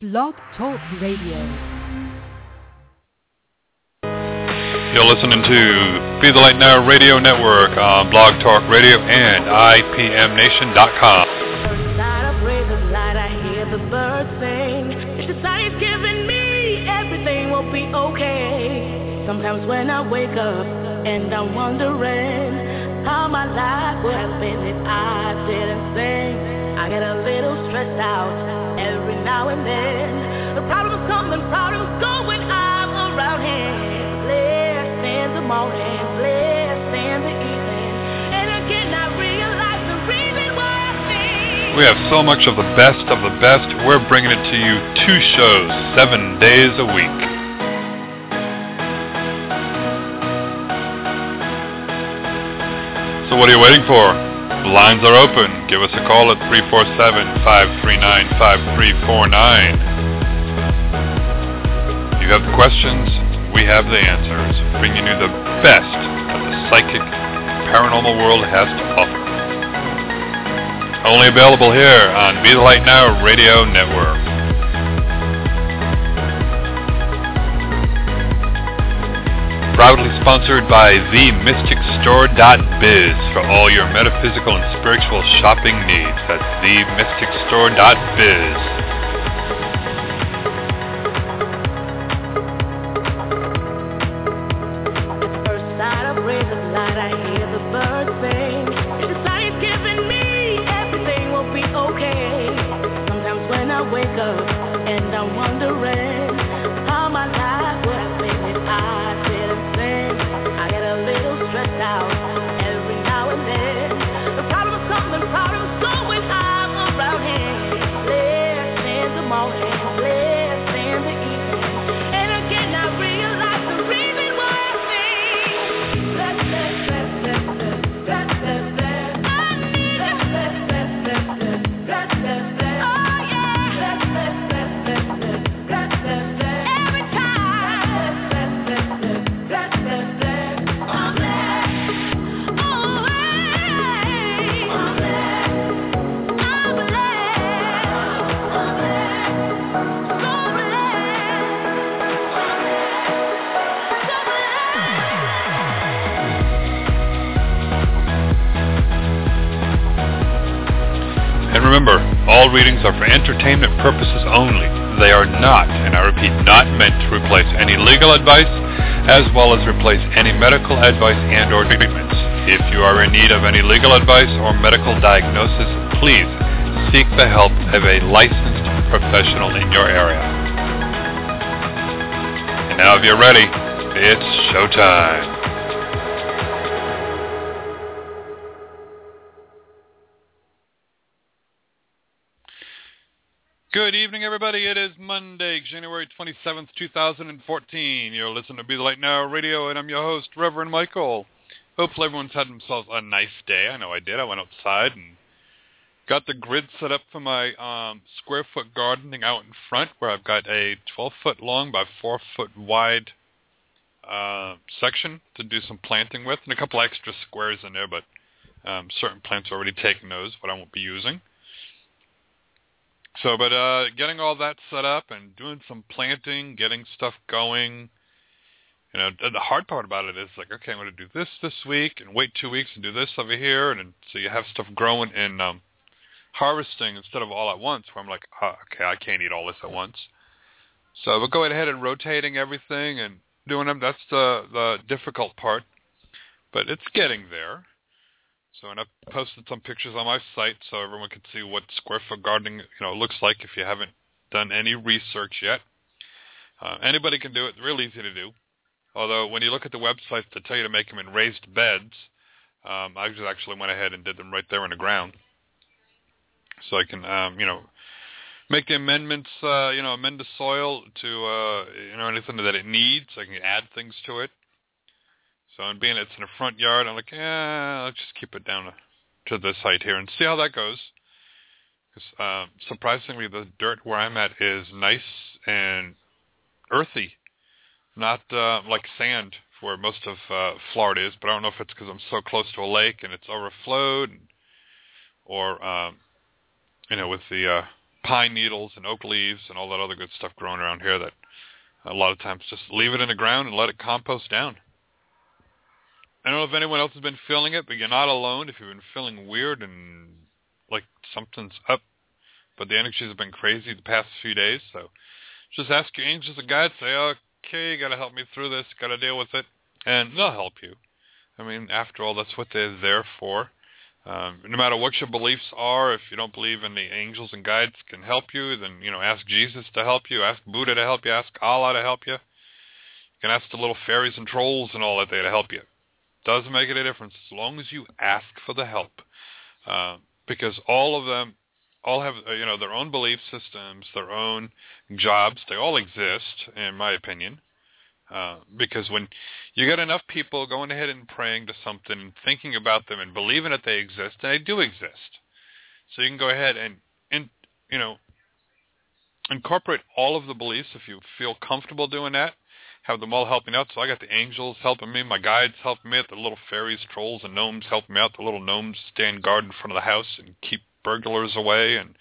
Blog Talk Radio. You're listening to Be the Light Now Radio Network on Blog Talk Radio and IPMNation.com. Side of razor's light, I hear the birds sing. If the sun is giving me, everything will be okay. Sometimes when I wake up and I'm wondering how my life would have been if I didn't sing, Get a little stressed out every now and then. The problems come and problems go when I'm around in the morning, in the evening. And again, I realize the reason why I. We have so much of the best of the best. We're bringing it to you two shows, seven days a week. So what are you waiting for? The lines are open. Give us a call at 347-539-5349. You have the questions, we have the answers, bringing you the best that the psychic paranormal world has to offer. Only available here on Be the Light Now Radio Network. Proudly sponsored by TheMysticStore.biz for all your metaphysical and spiritual shopping needs. That's TheMysticStore.biz. Light, remember, all readings are for entertainment purposes only. They are not, and I repeat, not meant to replace any legal advice as well as replace any medical advice and or treatments. If you are in need of any legal advice or medical diagnosis, please seek the help of a licensed professional in your area. And now if you're ready, it's showtime. Good evening, everybody. It is Monday, January 27th, 2014. You're listening to Be the Light Now Radio, and I'm your host, Reverend Michael. Hopefully everyone's had themselves a nice day. I know I did. I went outside and got the grid set up for my um, square foot gardening out in front, where I've got a 12 foot long by 4 foot wide uh, section to do some planting with, and a couple extra squares in there, but um, certain plants are already taking those, but I won't be using. So, but uh, getting all that set up and doing some planting, getting stuff going. You know, the hard part about it is like, okay, I'm going to do this this week and wait two weeks and do this over here, and, and so you have stuff growing and um, harvesting instead of all at once. Where I'm like, oh, okay, I can't eat all this at once. So we're going ahead and rotating everything and doing them. That's the the difficult part, but it's getting there. So, and I've posted some pictures on my site so everyone can see what square foot gardening, you know, looks like if you haven't done any research yet. Uh, anybody can do it. Real easy to do. Although when you look at the websites that tell you to make them in raised beds, um, I just actually went ahead and did them right there in the ground. So I can, um, you know, make the amendments, uh, you know, amend the soil to, uh, you know, anything that it needs. I can add things to it. So, and being it's in the front yard, I'm like, yeah, let's just keep it down to, this height here and see how that goes. Because um, surprisingly, the dirt where I'm at is nice and earthy, not uh, like sand where most of uh, Florida is. But I don't know if it's because I'm so close to a lake and it's overflowed, or um, you know, with the uh, pine needles and oak leaves and all that other good stuff growing around here that a lot of times just leave it in the ground and let it compost down. I don't know if anyone else has been feeling it, but you're not alone if you've been feeling weird and like something's up. But the energies have been crazy the past few days, so just ask your angels and guides. Say, okay, you got to help me through this. Got to deal with it, and they'll help you. I mean, after all, that's what they're there for. Um, no matter what your beliefs are, if you don't believe in the angels and guides can help you, then you know ask Jesus to help you, ask Buddha to help you, ask Allah to help you. You can ask the little fairies and trolls and all that they to help you. Doesn't make any difference as long as you ask for the help, uh, because all of them all have uh, you know their own belief systems, their own jobs. They all exist, in my opinion. Uh, because when you get enough people going ahead and praying to something and thinking about them and believing that they exist, and they do exist. So you can go ahead and, and you know, incorporate all of the beliefs if you feel comfortable doing that. Have them all helping out. So I got the angels helping me, my guides helping me, the little fairies, trolls, and gnomes helping me out. The little gnomes stand guard in front of the house and keep burglars away and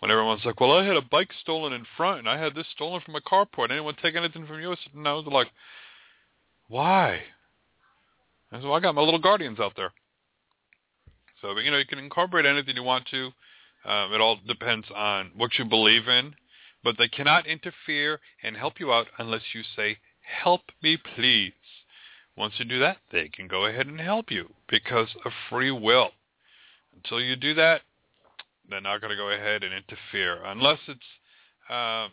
when everyone's like, well, I had a bike stolen in front, and I had this stolen from a carport. Anyone take anything from you? I said, no. They're like, why? I said, well, I got my little guardians out there. So, you know, you can incorporate anything you want to. Um, it all depends on what you believe in, but they cannot interfere and help you out unless you say, help me, please. Once you do that, they can go ahead and help you because of free will. Until you do that, they're not going to go ahead and interfere unless it's uh,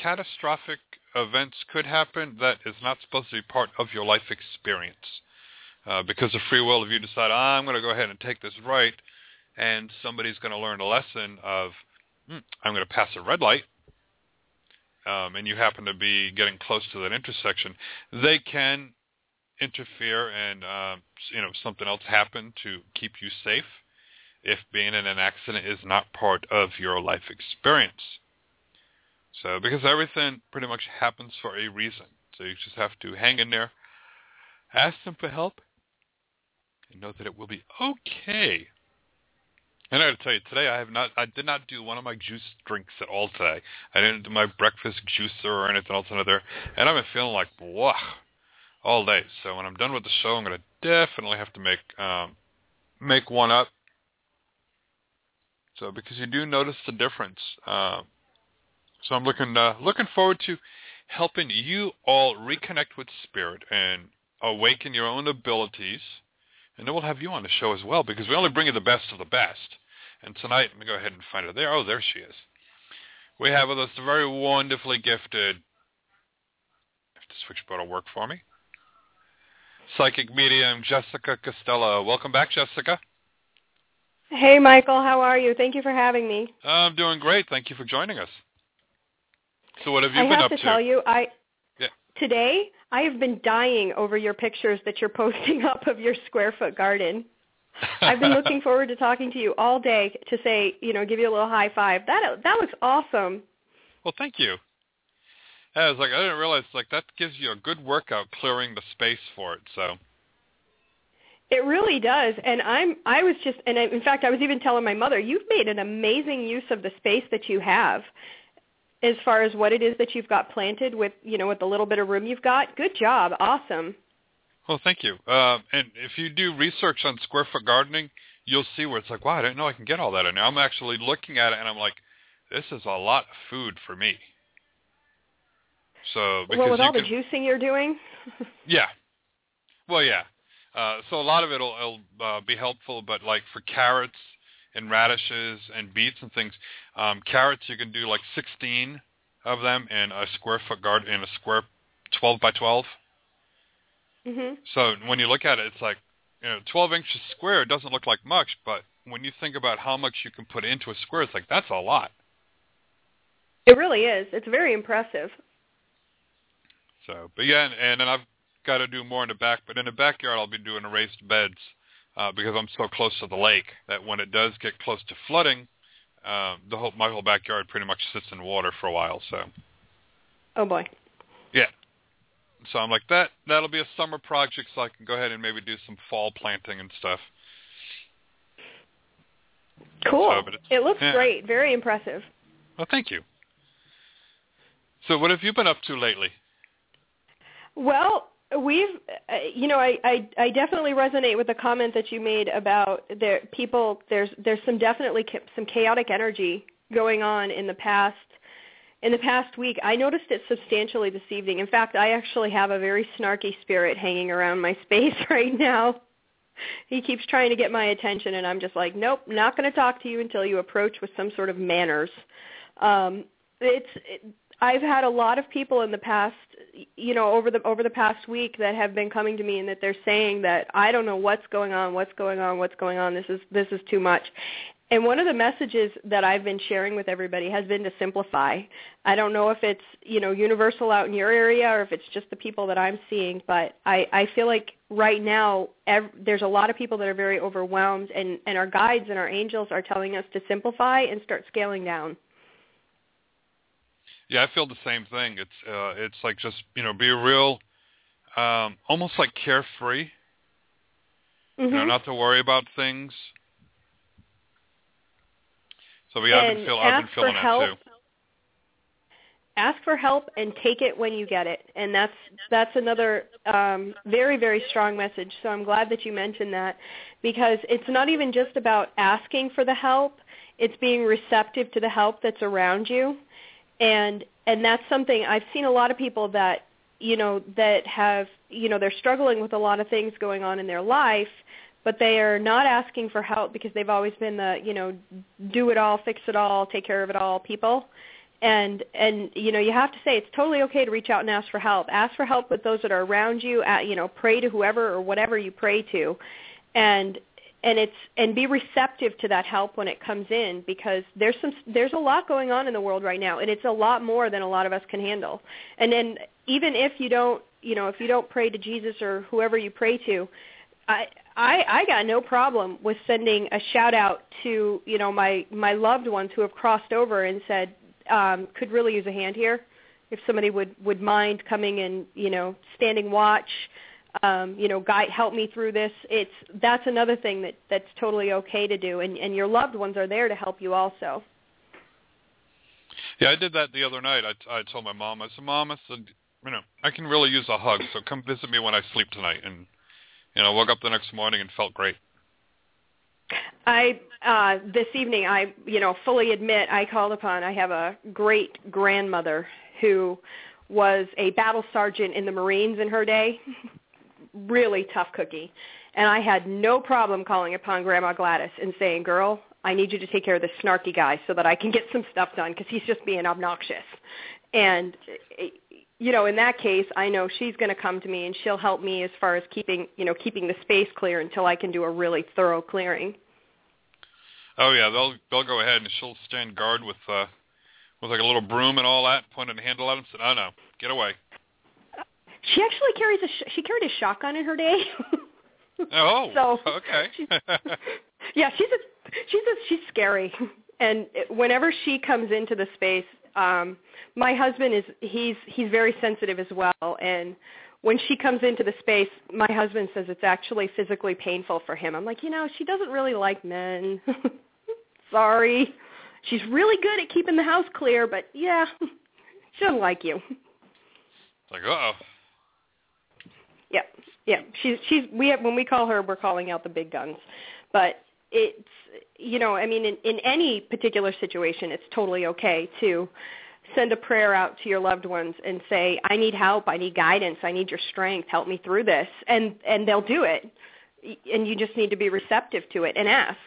catastrophic events could happen that is not supposed to be part of your life experience. Uh, because of free will, if you decide, oh, I'm going to go ahead and take this right, and somebody's going to learn a lesson of, hmm, I'm going to pass a red light, um, and you happen to be getting close to that intersection, they can interfere and uh, you know something else happen to keep you safe if being in an accident is not part of your life experience. So because everything pretty much happens for a reason. So you just have to hang in there, ask them for help, and know that it will be okay. And I got to tell you, today I have not, I did not do one of my juice drinks at all today. I didn't do my breakfast juicer or anything else in there, and I've been feeling like blah all day. So when I'm done with the show, I'm going to definitely have to make um, make one up so because you do notice the difference. Uh, so I'm looking uh, looking forward to helping you all reconnect with spirit and awaken your own abilities. And then we'll have you on the show as well because we only bring you the best of the best. And tonight, let me go ahead and find her there. Oh, there she is. We have with us the very wonderfully gifted. If the switchboard will work for me. Psychic medium Jessica Costello. Welcome back, Jessica. Hey, Michael. How are you? Thank you for having me. I'm doing great. Thank you for joining us. So what have you I been have up to I to tell you, I. today I have been dying over your pictures that you're posting up of your square foot garden. I've been looking forward to talking to you all day to say, you know, give you a little high five. That that looks awesome. Well, thank you. I was like, I didn't realize like that gives you a good workout clearing the space for it. So It really does. And I'm I was just and I, in fact I was even telling my mother, you've made an amazing use of the space that you have as far as what it is that you've got planted with, you know, with the little bit of room you've got. Good job. Awesome. Well, thank you. Uh, and if you do research on square foot gardening, you'll see where it's like, wow, I didn't know I can get all that in there. I'm actually looking at it and I'm like, this is a lot of food for me. So because well, with all can, the juicing you're doing. yeah, well, yeah. Uh, so a lot of it will, will uh, be helpful, but like for carrots and radishes and beets and things, um, carrots you can do like 16 of them in a square foot garden in a square 12 by 12. mhm. So when you look at it, it's like, you know, 12 inches square doesn't look like much, but when you think about how much you can put into a square, it's like, that's a lot. It really is. It's very impressive. So, but yeah, and, and then I've got to do more in the back, but in the backyard I'll be doing raised beds uh, because I'm so close to the lake that when it does get close to flooding, um, the whole my whole backyard pretty much sits in water for a while. So, Oh boy. yeah. So I'm like that. That'll be a summer project, so I can go ahead and maybe do some fall planting and stuff. Cool. So, it looks yeah. great. Very impressive. Well, thank you. So, what have you been up to lately? Well, we've, uh, you know, I, I I definitely resonate with the comment that you made about there people. There's there's some definitely some chaotic energy going on in the past in the past week. I noticed it substantially this evening. In fact, I actually have a very snarky spirit hanging around my space right now. He keeps trying to get my attention, and I'm just like, nope, not going to talk to you until you approach with some sort of manners. Um, it's it, I've had a lot of people in the past, you know, over the over the past week that have been coming to me and that they're saying that I don't know what's going on, what's going on, what's going on. This is this is too much. And one of the messages that I've been sharing with everybody has been to simplify. I don't know if it's, you know, universal out in your area or if it's just the people that I'm seeing, but I, I feel like right now ev- there's a lot of people that are very overwhelmed and, and our guides and our angels are telling us to simplify and start scaling down. Yeah, I feel the same thing. It's uh, it's like just you know be real, um, almost like carefree. You know, Mhm. not to worry about things. So yeah, I've been feel I've been feeling that too. ask for help and take it when you get it and that's that's another um, very very strong message so i'm glad that you mentioned that because it's not even just about asking for the help it's being receptive to the help that's around you and and that's something i've seen a lot of people that you know that have you know they're struggling with a lot of things going on in their life but they are not asking for help because they've always been the you know do it all fix it all take care of it all people. And and you know you have to say it's totally okay to reach out and ask for help. Ask for help with those that are around you at, you know pray to whoever or whatever you pray to. And and it's and be receptive to that help when it comes in because there's some there's a lot going on in the world right now and it's a lot more than a lot of us can handle and then even if you don't you know if you don't pray to Jesus or whoever you pray to I I I got no problem with sending a shout out to you know my my loved ones who have crossed over and said um, could really use a hand here. If somebody would would mind coming and you know standing watch, um, you know guide help me through this. It's that's another thing that that's totally okay to do, and and your loved ones are there to help you also. Yeah, I did that the other night. I, I told my mom, I said, Mom, I said, you know, I can really use a hug, so come visit me when I sleep tonight. And, you know, woke up the next morning and felt great. I uh this evening I you know fully admit I called upon I have a great grandmother who was a battle sergeant in the Marines in her day. really tough cookie. And I had no problem calling upon Grandma Gladys and saying, "Girl, I need you to take care of this snarky guy so that I can get some stuff done because he's just being obnoxious." And you know, in that case, I know she's going to come to me and she'll help me as far as keeping, you know, keeping the space clear until I can do a really thorough clearing. Oh yeah, they'll they'll go ahead and she'll stand guard with uh with like a little broom and all that, pointing a handle at him. Said, "Oh no, get away." She actually carries a sh- she carried a shotgun in her day. Oh, So, okay. she's- yeah, she's a she's a she's scary. And whenever she comes into the space, um my husband is he's he's very sensitive as well and when she comes into the space, my husband says it's actually physically painful for him. I'm like, you know, she doesn't really like men. Sorry. She's really good at keeping the house clear, but yeah, she doesn't like you. It's like, uh oh. Yeah, yeah. She's she's we have when we call her, we're calling out the big guns. But it's you know, I mean, in, in any particular situation, it's totally okay to send a prayer out to your loved ones and say, "I need help. I need guidance. I need your strength. Help me through this," and and they'll do it. And you just need to be receptive to it and ask.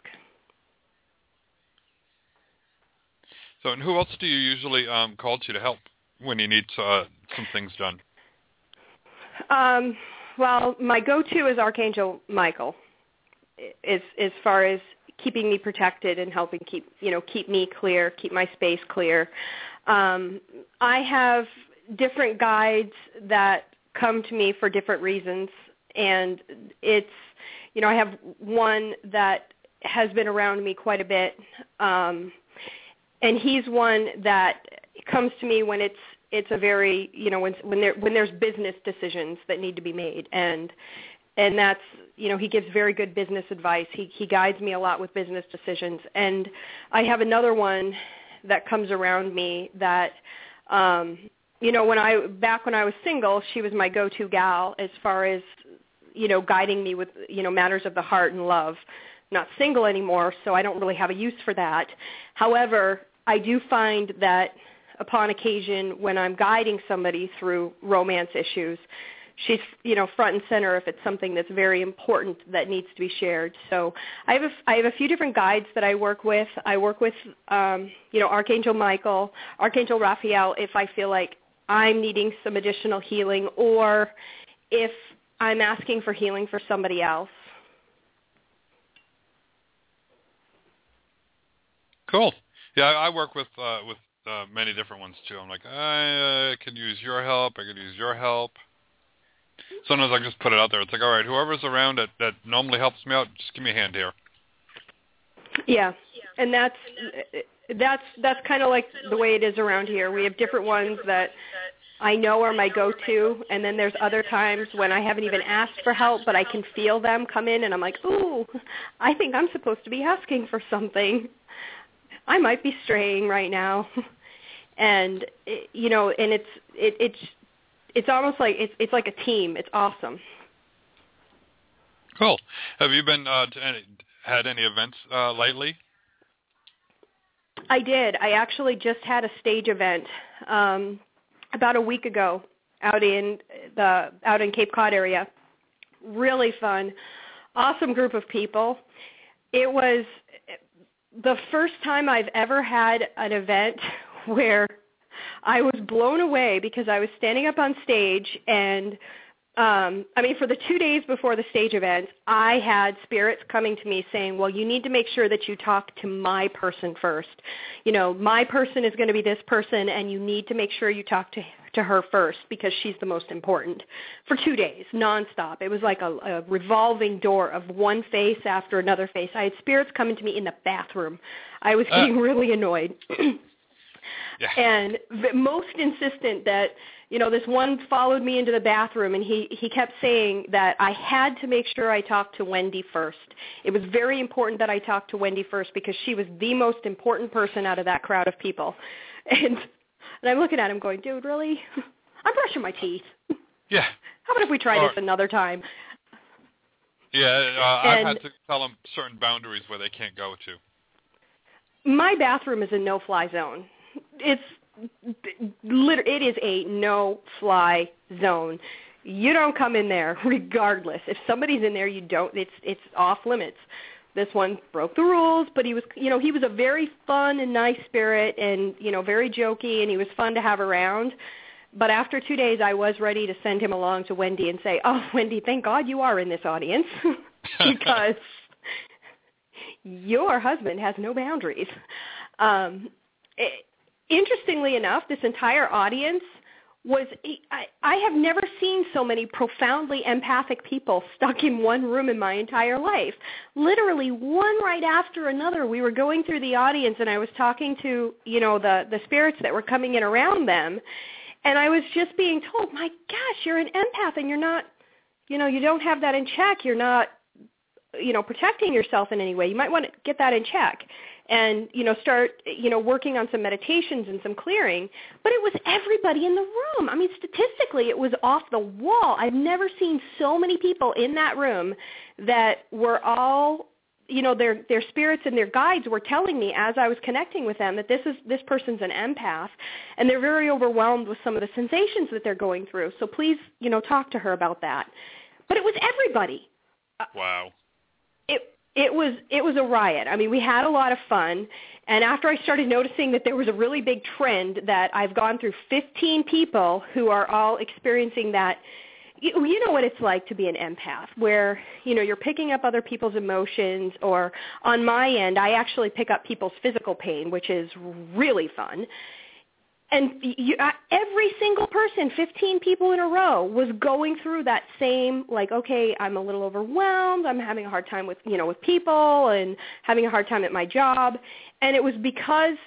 So, and who else do you usually um call to to help when you need uh, some things done? Um, well, my go-to is Archangel Michael, as as far as keeping me protected and helping keep you know keep me clear, keep my space clear. Um, I have different guides that come to me for different reasons, and it's you know I have one that has been around me quite a bit, um, and he's one that comes to me when it's it's a very you know when when there when there's business decisions that need to be made and and that's you know he gives very good business advice. He he guides me a lot with business decisions, and I have another one that comes around me that um you know when I back when I was single, she was my go-to gal as far as you know guiding me with you know matters of the heart and love. I'm not single anymore, so I don't really have a use for that. However, I do find that upon occasion when I'm guiding somebody through romance issues, she's you know front and center if it's something that's very important that needs to be shared. So I have a, I have a few different guides that I work with. I work with um, you know Archangel Michael, Archangel Raphael if I feel like I'm needing some additional healing or if I'm asking for healing for somebody else. Cool. Yeah, I work with uh, with uh, many different ones too. I'm like, I uh, could use your help. I could use your help. Sometimes I just put it out there. It's like, all right, whoever's around that that normally helps me out, just give me a hand here. Yeah, and that's that's that's kind of like the way it is around here. We have different ones that I know are my go-to, and then there's other times when I haven't even asked for help, but I can feel them come in, and I'm like, ooh, I think I'm supposed to be asking for something. I might be straying right now. and it, you know, and it's it, it's it's almost like it's it's like a team. It's awesome. Cool. Have you been uh, to any, had any events uh, lately? I did. I actually just had a stage event um, about a week ago out in the out in Cape Cod area. Really fun, awesome group of people. It was the first time I've ever had an event where I was blown away because I was standing up on stage and um I mean for the 2 days before the stage event, I had spirits coming to me saying, "Well, you need to make sure that you talk to my person first. You know, my person is going to be this person and you need to make sure you talk to to her first because she's the most important for two days nonstop. It was like a, a revolving door of one face after another face. I had spirits coming to me in the bathroom. I was getting uh. really annoyed. yeah. And most insistent that you know this one followed me into the bathroom and he he kept saying that I had to make sure I talked to Wendy first. It was very important that I talked to Wendy first because she was the most important person out of that crowd of people. And and I'm looking at him going, dude, really? I'm brushing my teeth. Yeah. How about if we try or, this another time? Yeah, uh, I've had to tell them certain boundaries where they can't go to. My bathroom is a no-fly zone. It's it is a no-fly zone. You don't come in there regardless. If somebody's in there, you don't. It's it's off limits this one broke the rules, but he was, you know, he was a very fun and nice spirit and, you know, very jokey and he was fun to have around. But after two days, I was ready to send him along to Wendy and say, oh, Wendy, thank God you are in this audience because your husband has no boundaries. Um, it, interestingly enough, this entire audience was I, I have never seen so many profoundly empathic people stuck in one room in my entire life. Literally one right after another. We were going through the audience and I was talking to, you know, the the spirits that were coming in around them and I was just being told, "My gosh, you're an empath and you're not, you know, you don't have that in check. You're not you know, protecting yourself in any way. You might want to get that in check." And you know start you know working on some meditations and some clearing but it was everybody in the room. I mean statistically it was off the wall. I've never seen so many people in that room that were all you know their their spirits and their guides were telling me as i was connecting with them that this is this person's an empath and they're very overwhelmed with some of the sensations that they're going through. So please you know talk to her about that. But it was everybody. Wow. It it was it was a riot. I mean, we had a lot of fun, and after I started noticing that there was a really big trend that I've gone through 15 people who are all experiencing that you, you know what it's like to be an empath where you know you're picking up other people's emotions or on my end I actually pick up people's physical pain which is really fun and you, uh, every single person, 15 people in a row, was going through that same like, okay, I'm a little overwhelmed. I'm having a hard time with you know with people and having a hard time at my job, and it was because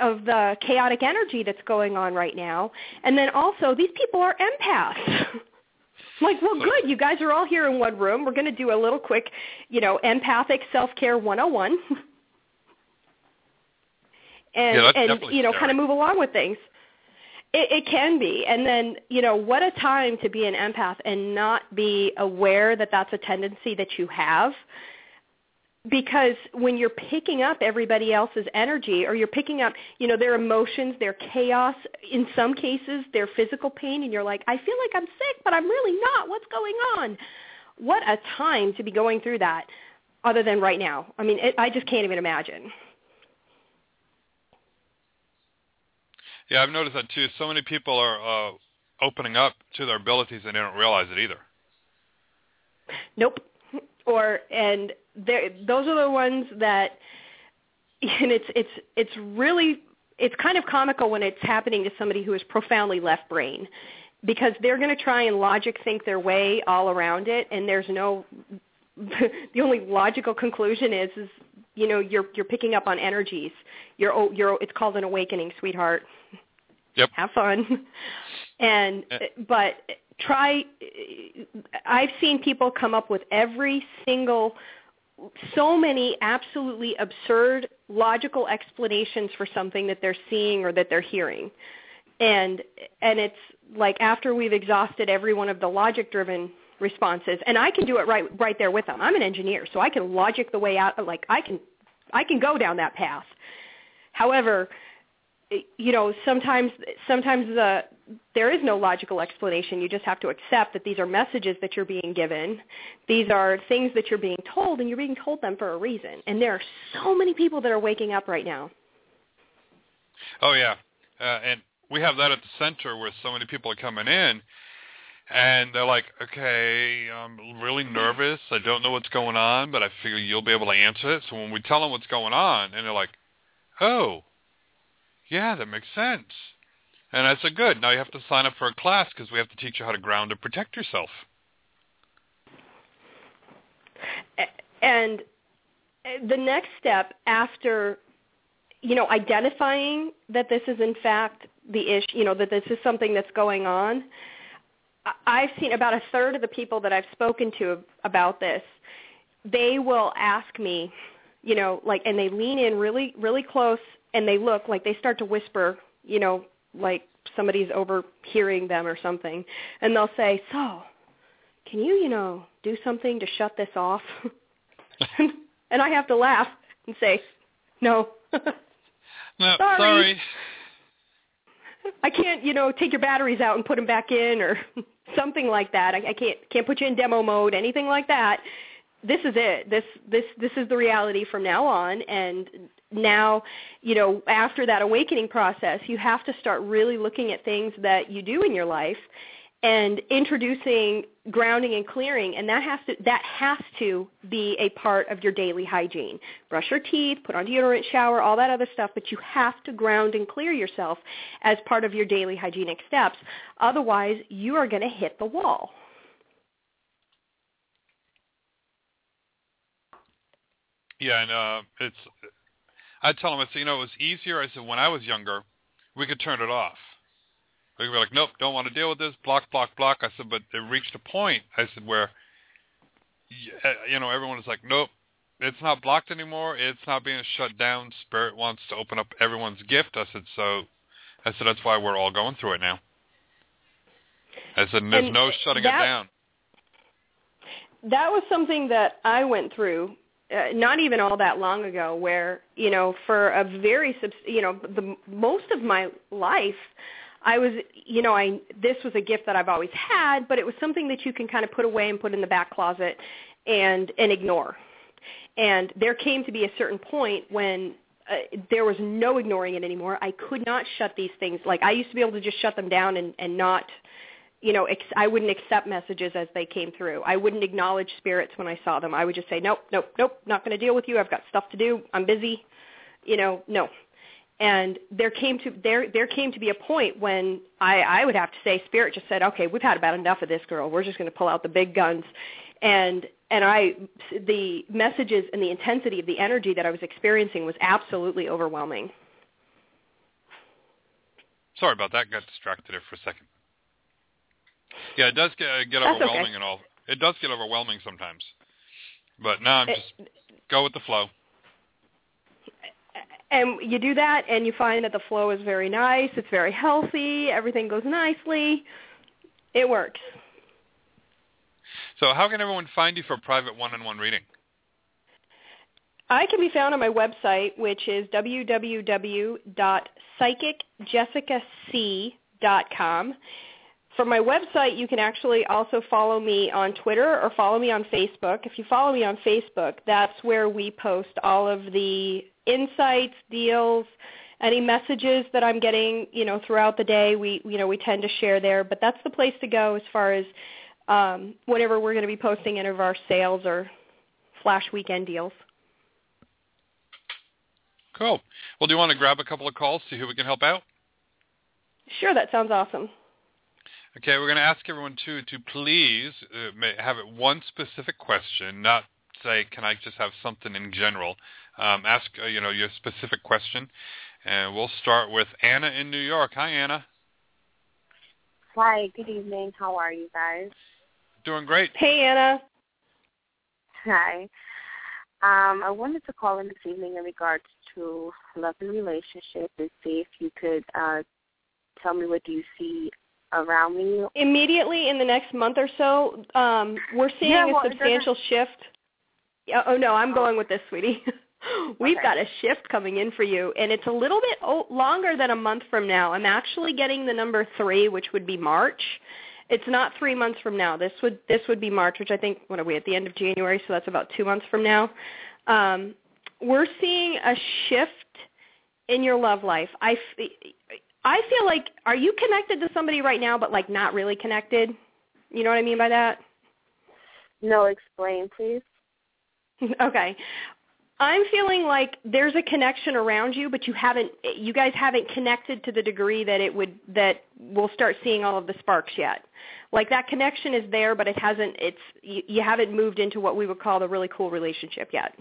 of the chaotic energy that's going on right now. And then also, these people are empaths. Like, well, good. You guys are all here in one room. We're going to do a little quick, you know, empathic self-care 101. and Yeah, and you know, scary. kind of move along with things. It, it can be, and then you know, what a time to be an empath and not be aware that that's a tendency that you have. Because when you're picking up everybody else's energy, or you're picking up, you know, their emotions, their chaos, in some cases, their physical pain, and you're like, I feel like I'm sick, but I'm really not. What's going on? What a time to be going through that, other than right now. I mean, it, I just can't even imagine. Yeah, I've noticed that too. So many people are uh, opening up to their abilities and they don't realize it either. Nope. Or and those are the ones that and it's it's it's really it's kind of comical when it's happening to somebody who is profoundly left brain because they're going to try and logic think their way all around it and there's no the only logical conclusion is is you know you're you're picking up on energies you're you're it's called an awakening sweetheart Yep. have fun and Eh. but try i've seen people come up with every single so many absolutely absurd logical explanations for something that they're seeing or that they're hearing and and it's like after we've exhausted every one of the logic driven responses and i can do it right right there with them i'm an engineer so i can logic the way out like i can i can go down that path however you know sometimes sometimes the there is no logical explanation. You just have to accept that these are messages that you're being given. These are things that you're being told and you're being told them for a reason. And there are so many people that are waking up right now. Oh yeah, uh, and we have that at the center where so many people are coming in, and they're like, "Okay, I'm really nervous. I don't know what's going on, but I figure you'll be able to answer it." So when we tell them what's going on, and they're like, "Oh, yeah, that makes sense." And I said, "Good. Now you have to sign up for a class because we have to teach you how to ground and protect yourself." And uh, the next step after you know identifying that this is in fact the issue you know that this is something that's going on i've seen about a third of the people that i've spoken to about this they will ask me you know like and they lean in really really close and they look like they start to whisper you know like somebody's overhearing them or something and they'll say so can you you know do something to shut this off and I have to laugh and say, no, No, Sorry. sorry. I can't, you know, take your batteries out and put them back in or something like that. I, I can't can't put you in demo mode, anything like that. This is it. This this this is the reality from now on. And now, you know, after that awakening process, you have to start really looking at things that you do in your life and introducing grounding and clearing. And that has to that has to be a part of your daily hygiene. Brush your teeth put on deodorant shower all that other stuff. But you have to ground and clear yourself as part of your daily hygienic steps. Otherwise you are going to hit the wall Yeah, and uh, it's. I tell them, I say, you know, it was easier. I said when I was younger, we could turn it off. We could be like, nope, don't want to deal with this. Block, block, block. I said, but it reached a point. I said where, you know, everyone is like, nope, it's not blocked anymore. It's not being shut down. Spirit wants to open up everyone's gift. I said, so. I said that's why we're all going through it now. I said, there's And no shutting that- it down. that was something that I went through uh, not even all that long ago where you know for a very you know the most of my life I was you know I this was a gift that I've always had but it was something that you can kind of put away and put in the back closet and and ignore. And there came to be a certain point when uh, there was no ignoring it anymore. I could not shut these things like I used to be able to just shut them down and and not you know, ex- I wouldn't accept messages as they came through. I wouldn't acknowledge spirits when I saw them. I would just say, nope, nope, nope, not going to deal with you. I've got stuff to do. I'm busy. You know, no. And there came to there there came to be a point when I I would have to say spirit just said, okay, we've had about enough of this girl. We're just going to pull out the big guns. And and I the messages and the intensity of the energy that I was experiencing was absolutely overwhelming. Sorry about that. Got distracted there for a second. Yeah, it does get uh, get That's overwhelming okay. and all. It does get overwhelming sometimes. But now I'm It- just go with the flow. and you do that and you find that the flow is very nice it's very healthy everything goes nicely it works So how can everyone find you for a private one-on-one reading? i can be found on my website which is www.psychicjessicac.com from my website you can actually also follow me on twitter or follow me on facebook if you follow me on facebook that's where we post all of the insights deals any messages that i'm getting you know throughout the day we you know we tend to share there but that's the place to go as far as um, whatever we're going to be posting any of our sales or flash weekend deals Cool. Well, do you want to grab a couple of calls, see who we can help out? sure that sounds awesome Okay, we're going to ask everyone to to please uh, have it one specific question, not say, "Can I just have something in general?" Um, ask uh, you know your specific question, and we'll start with Anna in New York. Hi, Anna. Hi, good evening. How are you guys? Doing great. hey anna Hi. Um, I wanted to call in this evening in regards to love and relationship and see if you could uh, tell me what do you see around me. immediately in the next month or so, um, we're seeing Yeah, well, a substantial shift. Oh no, I'm going with this, sweetie. We've Okay. got a shift coming in for you, and it's a little bit o- longer than a month from now. I'm actually getting the number three, which would be March. It's not three months from now. This would this would be March, which I think what are we at the end of January, so that's about two months from now. Um, we're seeing a shift in your love life. I, I feel like are you connected to somebody right now, but like not really connected? You know what I mean by that? No, explain, please. okay. I'm feeling like there's a connection around you, but you haven't you guys haven't connected to the degree that it would that we'll start seeing all of the sparks yet. Like that connection is there, but it hasn't it's you, you haven't moved into what we would call the really cool relationship yet.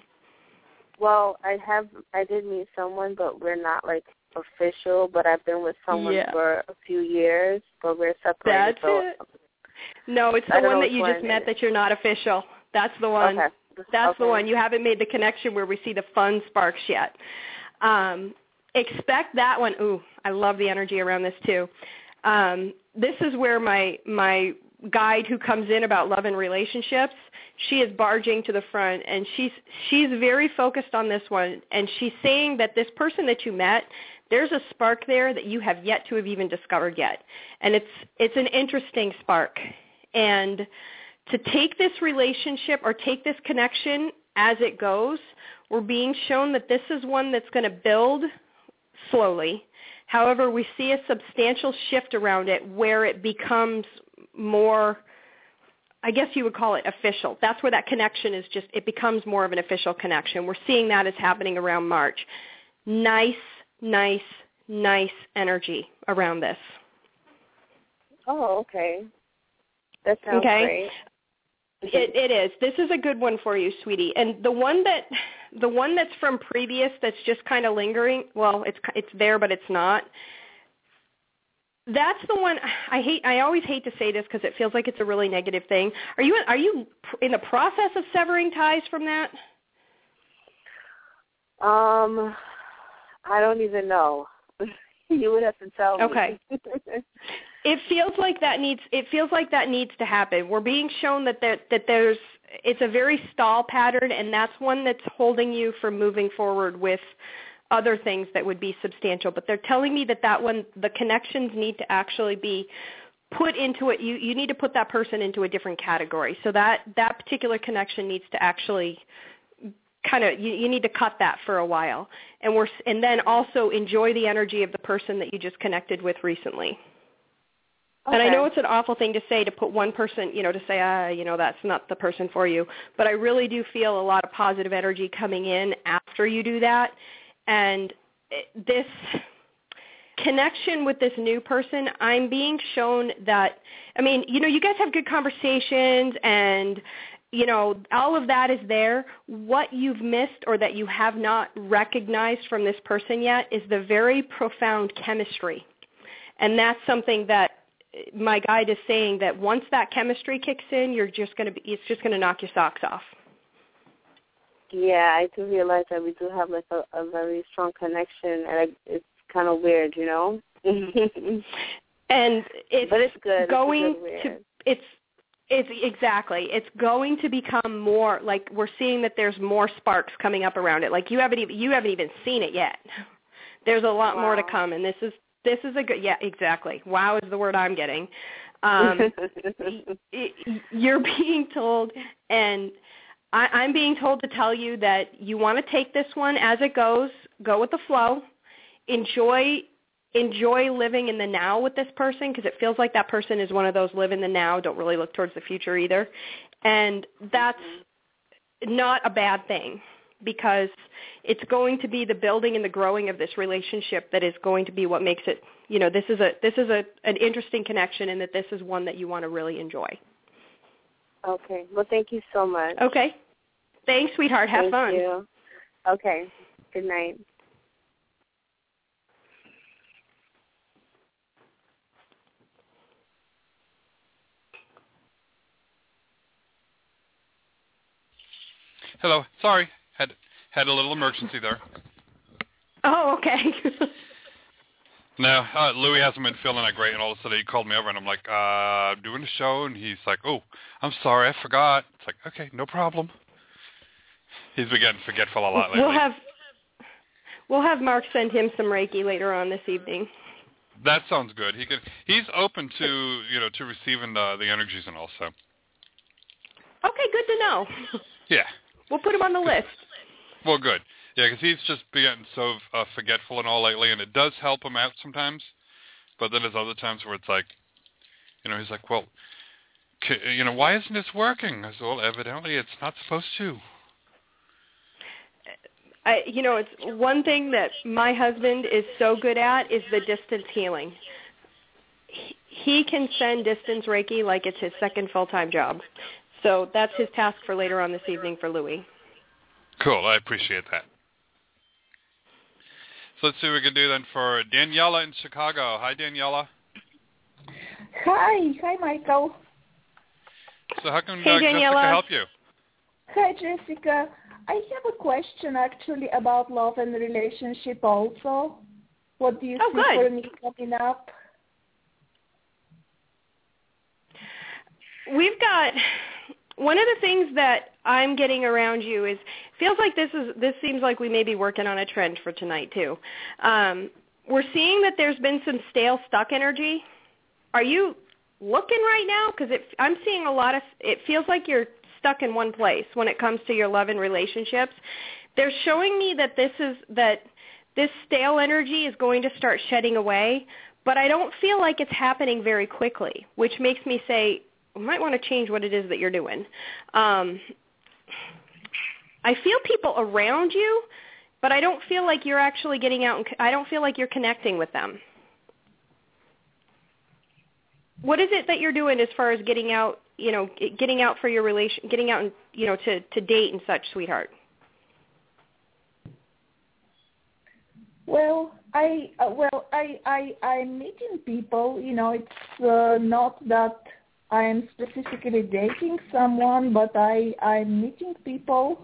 Well, I have I did meet someone, but we're not like official. But I've been with someone Yeah. for a few years, but we're separated. That's so it. No, it's I the one that you just met that you're not official. That's the one. okay. That's the one. You haven't made the connection where we see the fun sparks yet. Um, expect that one. Ooh, I love the energy around this too. Um, this is where my my guide who comes in about love and relationships, she is barging to the front and she's she's very focused on this one and she's saying that this person that you met there's a spark there that you have yet to have even discovered yet. And it's it's an interesting spark. And to take this relationship or take this connection as it goes, we're being shown that this is one that's going to build slowly. However, we see a substantial shift around it where it becomes more I guess you would call it official. That's where that connection is just it becomes more of an official connection. We're seeing that as happening around March. Nice, nice, nice energy around this. Oh, okay. That sounds Okay. great. It, it is. This is a good one for you, sweetie. And the one that, the one that's from previous, that's just kind of lingering. Well, it's it's there, but it's not. That's the one I hate. I always hate to say this because it feels like it's a really negative thing. Are you are you in the process of severing ties from that? Um, I don't even know. you would have to tell me. Okay. It feels like that needs. It feels like that needs to happen. We're being shown that there, that there's. It's a very stall pattern, and that's one that's holding you from moving forward with other things that would be substantial. But they're telling me that that one, the connections need to actually be put into it. You you need to put that person into a different category. So that that particular connection needs to actually kind of you, you need to cut that for a while, and we're and then also enjoy the energy of the person that you just connected with recently. And I know it's an awful thing to say to put one person, you know, to say, ah, you know, that's not the person for you. But I really do feel a lot of positive energy coming in after you do that. And this connection with this new person, I'm being shown that, I mean, you know, you guys have good conversations and, you know, all of that is there. What you've missed or that you have not recognized from this person yet is the very profound chemistry. And that's something that my guide is saying that once that chemistry kicks in, you're just going to be it's just going to knock your socks off. Yeah, I do realize that we do have like a, a very strong connection, and I, it's kind of weird, you know. and it's but it's good. going it's to it's it's exactly. It's going to become more like we're seeing that there's more sparks coming up around it. Like you haven't even you haven't even seen it yet. There's a lot wow. more to come and this is this is a good yeah exactly. Wow is the word i'm getting. Um you're being told and I, i'm being told to tell you that you want to take this one as it goes go with the flow enjoy enjoy living in the now with this person because it feels like that person is one of those live in the now don't really look towards the future either. And that's not a bad thing because it's going to be the building and the growing of this relationship that is going to be what makes it you know this is a this is a an interesting connection and that this is one that you want to really enjoy. Okay. Well thank you so much. Okay. Thanks sweetheart. Have thank fun. you. okay. Good night Hello. Sorry, had had a little emergency there. Oh, okay. no, uh, Louis hasn't been feeling that great, and all of a sudden he called me over, and I'm like, uh, I'm doing a show, and he's like, oh, I'm sorry, I forgot. It's like, okay, no problem. He's been getting forgetful a lot lately. We'll have we'll have Mark send him some Reiki later on this evening. That sounds good. He could. He's open to you know to receiving the the energies and all. So. Okay, good to know. Yeah. We'll put him on the list. Well, good. Yeah, because he's just getting so uh, forgetful and all lately, and it does help him out sometimes. But then there's other times where it's like, you know, he's like, well, c- you know, why isn't this working? I said, well, evidently it's not supposed to. I, you know, it's one thing that my husband is so good at is the distance healing. He, he can send distance Reiki like it's his second full-time job. So that's his task for later on this evening for Louis. Cool. I appreciate that. So let's see what we can do then for Daniela in Chicago. Hi, Daniela. Hi. Hi, Michael. So how can hey, uh, Jessica help you? Hi, Jessica. I have a question actually about love and relationship also. What do you oh, see good. for me coming up? We've got one of the things that I'm getting around you is feels like this is this seems like we may be working on a trend for tonight too. Um, we're seeing that there's been some stale stuck energy. Are you looking right now? Because I'm seeing a lot of. It feels like you're stuck in one place when it comes to your love and relationships. They're showing me that this is that this stale energy is going to start shedding away, but I don't feel like it's happening very quickly, which makes me say might want to change what it is that you're doing. Um, I feel people around you, but I don't feel like you're actually getting out. And, I don't feel like you're connecting with them. What is it that you're doing as far as getting out? You know, getting out for your relation, getting out and you know to to date and such, sweetheart. Well, I uh, well I I I'm meeting people. You know, it's uh, not that I am specifically dating someone, but I I'm meeting people.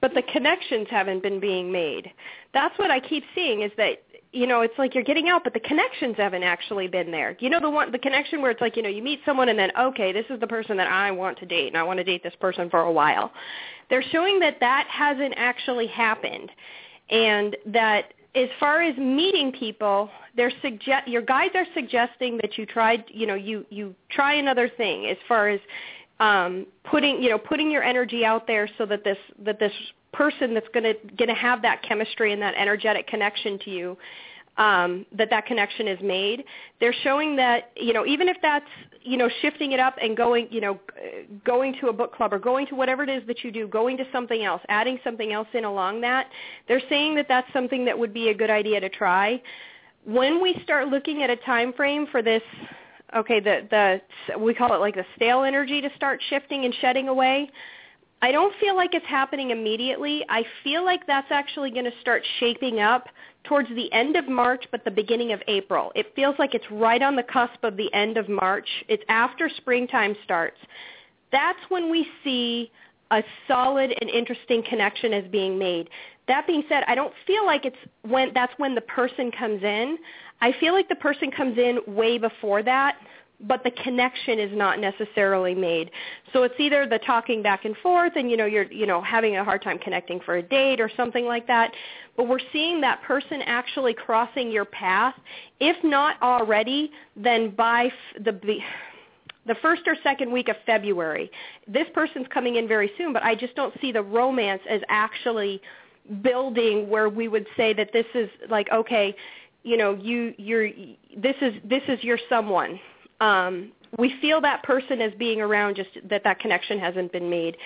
But the connections haven't been being made. That's what I keep seeing is that you know it's like you're getting out, but the connections haven't actually been there. You know the one the connection where it's like you know you meet someone and then okay this is the person that I want to date and I want to date this person for a while. They're showing that that hasn't actually happened, and that as far as meeting people, they're your guides are suggesting that you tried, you know, you you try another thing as far as um, putting, you know, putting your energy out there so that this that this person that's going to have that chemistry and that energetic connection to you um, that that connection is made. They're showing that you know even if that's you know shifting it up and going you know going to a book club or going to whatever it is that you do, going to something else, adding something else in along that. They're saying that that's something that would be a good idea to try. When we start looking at a time frame for this, okay, the the we call it like the stale energy to start shifting and shedding away. I don't feel like it's happening immediately. I feel like that's actually going to start shaping up towards the end of March, but the beginning of April. It feels like it's right on the cusp of the end of March. It's after springtime starts. That's when we see a solid and interesting connection is being made. That being said, I don't feel like it's when that's when the person comes in. I feel like the person comes in way before that but the connection is not necessarily made. So it's either the talking back and forth and you know you're you know having a hard time connecting for a date or something like that, but we're seeing that person actually crossing your path. If not already, then by the the first or second week of February. This person's coming in very soon, but I just don't see the romance as actually building where we would say that this is like okay, you know, you you're this is this is your someone um, we feel that person as being around just that that connection hasn't been made.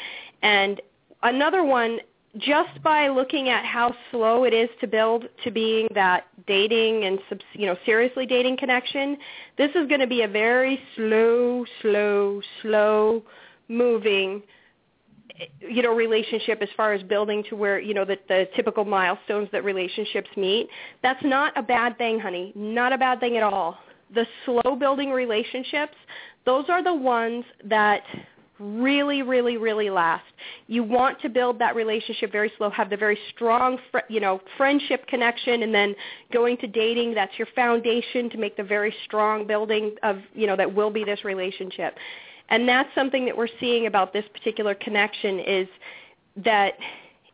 And another one, just by looking at how slow it is to build to being that dating and you know seriously dating connection, this is going to be a very slow, slow, slow moving you know relationship as far as building to where you know the, the typical milestones that relationships meet. That's not a bad thing honey. Not a bad thing at all the slow building relationships, those are the ones that really, really, really last. You want to build that relationship very slow, have the very strong, you know, friendship connection, and then going to dating. That's your foundation to make the very strong building of, you know, that will be this relationship. And that's something that we're seeing about this particular connection is that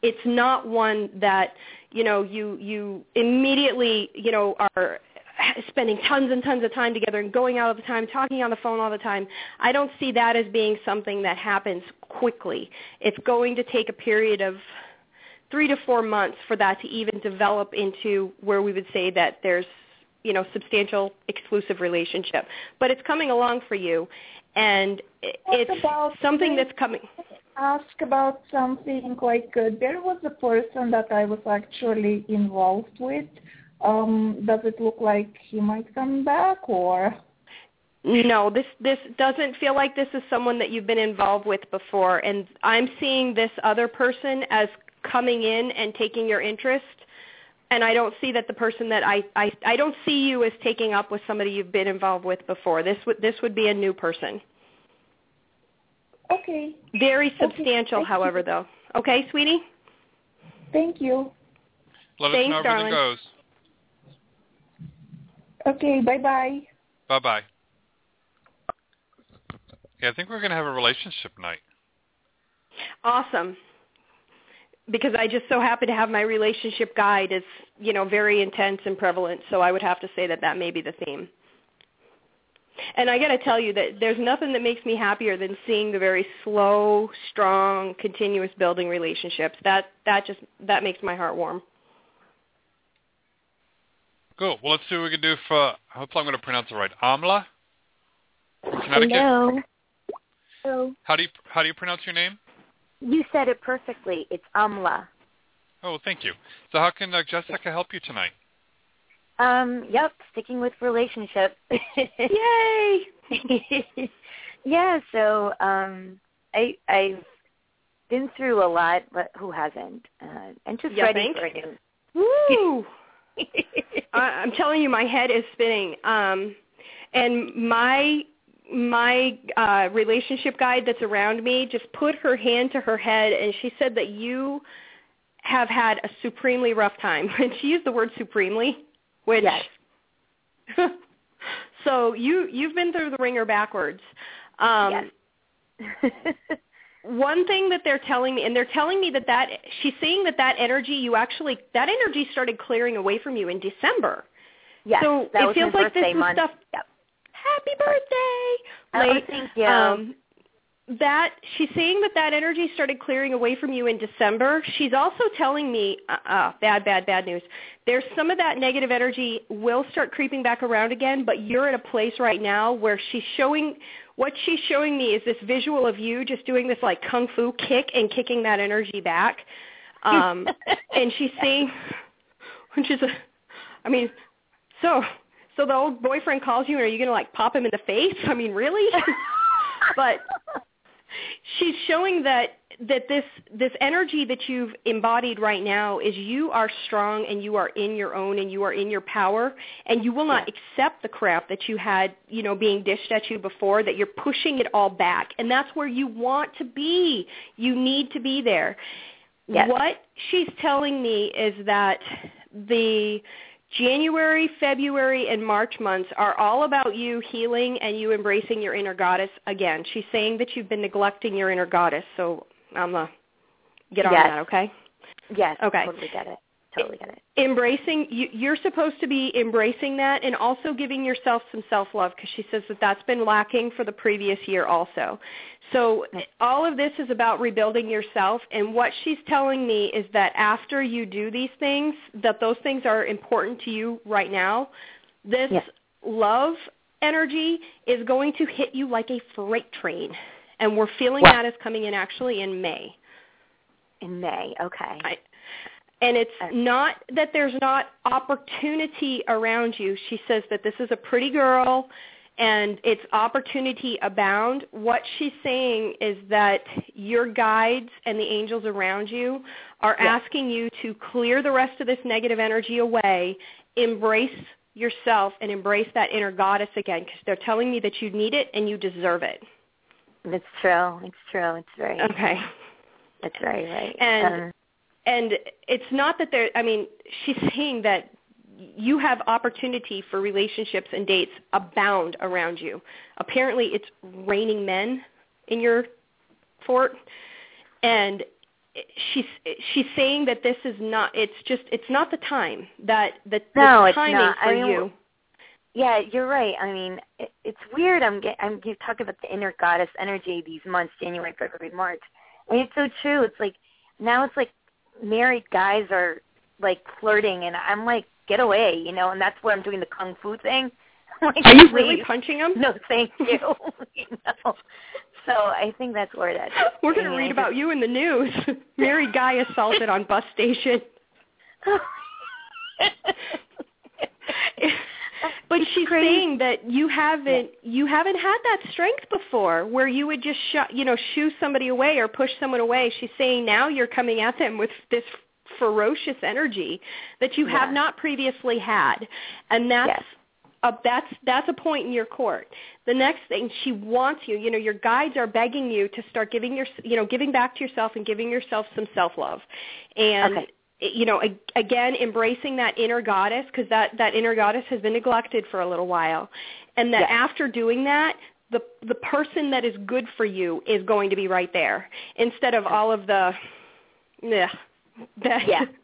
it's not one that you know you you immediately you know are spending tons and tons of time together and going out all the time, talking on the phone all the time. I don't see that as being something that happens quickly. It's going to take a period of three to four months for that to even develop into where we would say that there's you know substantial exclusive relationship. But it's coming along for you, and it's something that's coming. Ask about something like uh, there was a person that I was actually involved with um, does it look like he might come back or? No, this this doesn't feel like this is someone that you've been involved with before, and I'm seeing this other person as coming in and taking your interest, and I don't see that the person that I I I don't see you as taking up with somebody you've been involved with before. This would this would be a new person. Okay. Very substantial, okay. however, though. Okay, sweetie. Thank you. Let Thanks, us know how darling. goes. Okay, bye-bye. Bye-bye. Yeah, I think we're going to have a relationship night. Awesome. Because I just so happen to have my relationship guide is, you know, very intense and prevalent, so I would have to say that that may be the theme. And I got to tell you that there's nothing that makes me happier than seeing the very slow, strong, continuous building relationships. That that just that makes my heart warm. Cool. Well, let's see what we can do for, hopefully I'm going to pronounce it right, Amla from Connecticut. Hello. Hello. How do you, how do you pronounce your name? You said it perfectly. It's Amla. Oh, thank you. So how can uh, Jessica help you tonight? Um, yep, sticking with relationship. Yay! yeah, so um I I've been through a lot, but who hasn't? Uh, and just You ready think? for a new Woo! I, I'm telling you, my head is spinning. Um, and my my uh, relationship guide that's around me just put her hand to her head, and she said that you have had a supremely rough time. And she used the word supremely, which Yes. so you you've been through the ringer backwards. Um, yes. one thing that they're telling me, and they're telling me that that she's saying that that energy you actually that energy started clearing away from you in December. yes. so that it was feels like this is month. stuff. Yep. Happy birthday! Oh, Late. thank you. Um, that she's saying that that energy started clearing away from you in December. She's also telling me, uh, uh, bad, bad, bad news. There's some of that negative energy will start creeping back around again, but you're at a place right now where she's showing what she's showing me is this visual of you just doing this like kung fu kick and kicking that energy back. Um, and she's saying, which is, a, I mean, so so the old boyfriend calls you and are you going to like pop him in the face? I mean, really? but she's showing that that this this energy that you've embodied right now is you are strong and you are in your own and you are in your power and you will not accept the crap that you had you know being dished at you before that you're pushing it all back and that's where you want to be you need to be there Yes. what she's telling me is that the January, February, and March months are all about you healing and you embracing your inner goddess again. She's saying that you've been neglecting your inner goddess, so I'm going to get on Yes. that, okay? Yes. Okay. Totally get it. Totally get it. Embracing, you, you're supposed to be embracing that and also giving yourself some self-love because she says that that's been lacking for the previous year also. So mm. all of this is about rebuilding yourself and what she's telling me is that after you do these things, that those things are important to you right now, this Yes. love energy is going to hit you like a freight train. And we're feeling Wow. that as coming in actually in May. In May. Okay. I, and it's Okay. not that there's not opportunity around you. She says that this is a pretty girl and it's opportunity abound. What she's saying is that your guides and the angels around you are Yeah. asking you to clear the rest of this negative energy away, embrace yourself and embrace that inner goddess again because they're telling me that you need it and you deserve it. It's true. It's true. It's very. Okay. It's very right. And Um, and it's not that there i mean she's saying that you have opportunity for relationships and dates abound around you apparently it's raining men in your fort and she's she's saying that this is not it's just it's not the time that the, No, the it's timing not. for I mean, you Yeah, you're right. I mean, it, it's weird. I'm get, I'm you talk about the inner goddess energy these months, January, February, March. I mean, it's so true. It's like now it's like married guys are like flirting, and I'm like, get away, you know. And that's where I'm doing the kung fu thing. like, are you please. really punching him No, thank you. you know? So I think that's where that. we're going I to mean, read about you in the news married guy assaulted on bus station But It's she's crazy. saying that you haven't you haven't had that strength before, where you would just sh- you know shoo somebody away or push someone away. She's saying now you're coming at them with this ferocious energy that you have not previously had, and that's Yes. a, that's that's a point in your court. The next thing she wants you, you know, your guides are begging you to start giving your you know giving back to yourself and giving yourself some self love, and Okay. You know again embracing that inner goddess because that that inner goddess has been neglected for a little while and that Yeah. after doing that the the person that is good for you is going to be right there instead of all of the yeah Yeah.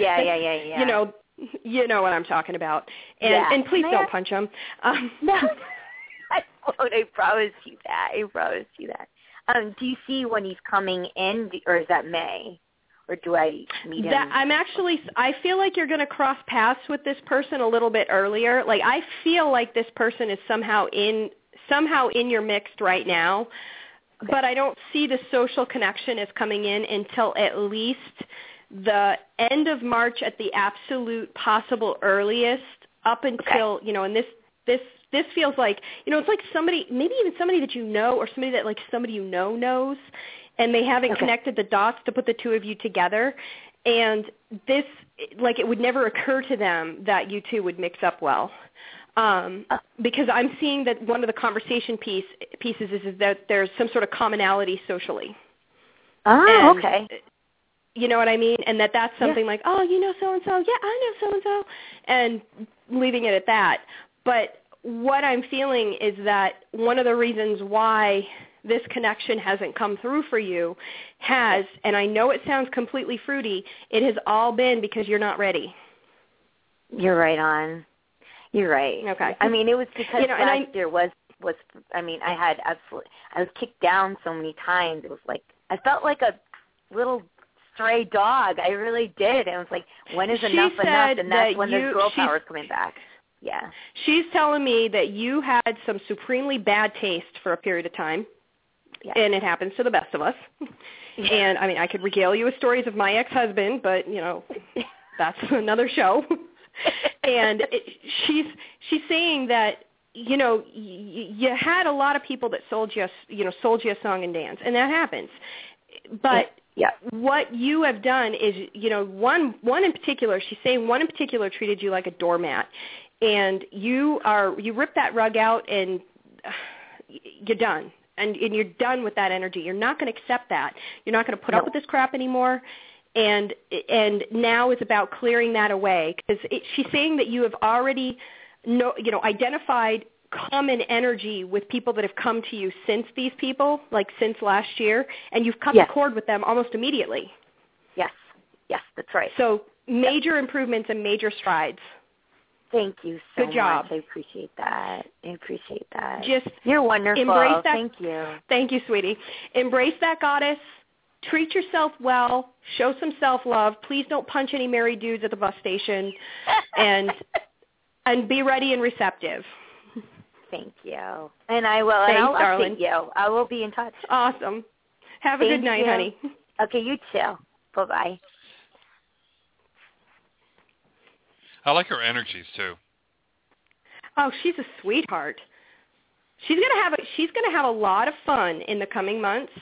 Yeah, yeah, yeah, yeah. you know you know what I'm talking about and Yeah. and please Can don't punch him um No, I won't. I promise you that. I promise you that. Um, do you see when he's coming in, or is that May, or do I meet him? That I'm actually I feel like you're going to cross paths with this person a little bit earlier. Like I feel like this person is somehow in somehow in your mix right now. But I don't see the social connection as coming in until at least the end of March at the absolute possible earliest up until, you know, and this this this feels like, you know, it's like somebody maybe even somebody that you know or somebody that like somebody you know knows and they haven't Okay. connected the dots to put the two of you together and this like it would never occur to them that you two would mix up well um, Oh. because i'm seeing that one of the conversation piece pieces is, is that there's some sort of commonality socially oh, and, okay. Uh, you know what i mean and that that's Yeah. something like oh you know so and so yeah i know so and so and leaving it at that but what i'm feeling is that one of the reasons why this connection hasn't come through for you has and i know it sounds completely fruity it has all been because you're not ready You're right on. You're right. Okay. I mean, it was because You know, and last I- year was was. I mean, I had absolutely. I was kicked down so many times. It was like I felt like a little stray dog. I really did. And it was like, when is enough enough? And that's that when you- the girl power is coming back. Yeah. she's telling me that you had some supremely bad taste for a period of time Yeah. and it happens to the best of us. And i mean i could regale you with stories of my ex-husband but you know that's another show. And it, she's she's saying that you know y- you had a lot of people that sold you a, s- you know sold you a song and dance and that happens. But Yeah. what you have done is you know one one in particular she's saying one in particular treated you like a doormat. And you are you rip that rug out and uh, you're done and and you're done with that energy you're not going to accept that you're not going to put up with this crap anymore and and now it's about clearing that away because she's saying that you have already no you know identified common energy with people that have come to you since these people like since last year and you've cut Yes. the cord with them almost immediately Yes. Yes, that's right. so major improvements and major strides Thank you so Good job. much. I appreciate that. I appreciate that. just You're wonderful. embrace that- Thank you. Thank you, sweetie. Embrace that goddess. Treat yourself well. Show some self-love. Please don't punch any married dudes at the bus station, and and be ready and receptive. Thank you. And I will. and Thanks, I'll update darling. you. I will be in touch. Awesome. Have a Thank good night, you. honey. Okay, you too. Bye bye bye. I like her energies too. Oh, she's a sweetheart. She's gonna have a, she's gonna have a lot of fun in the coming months,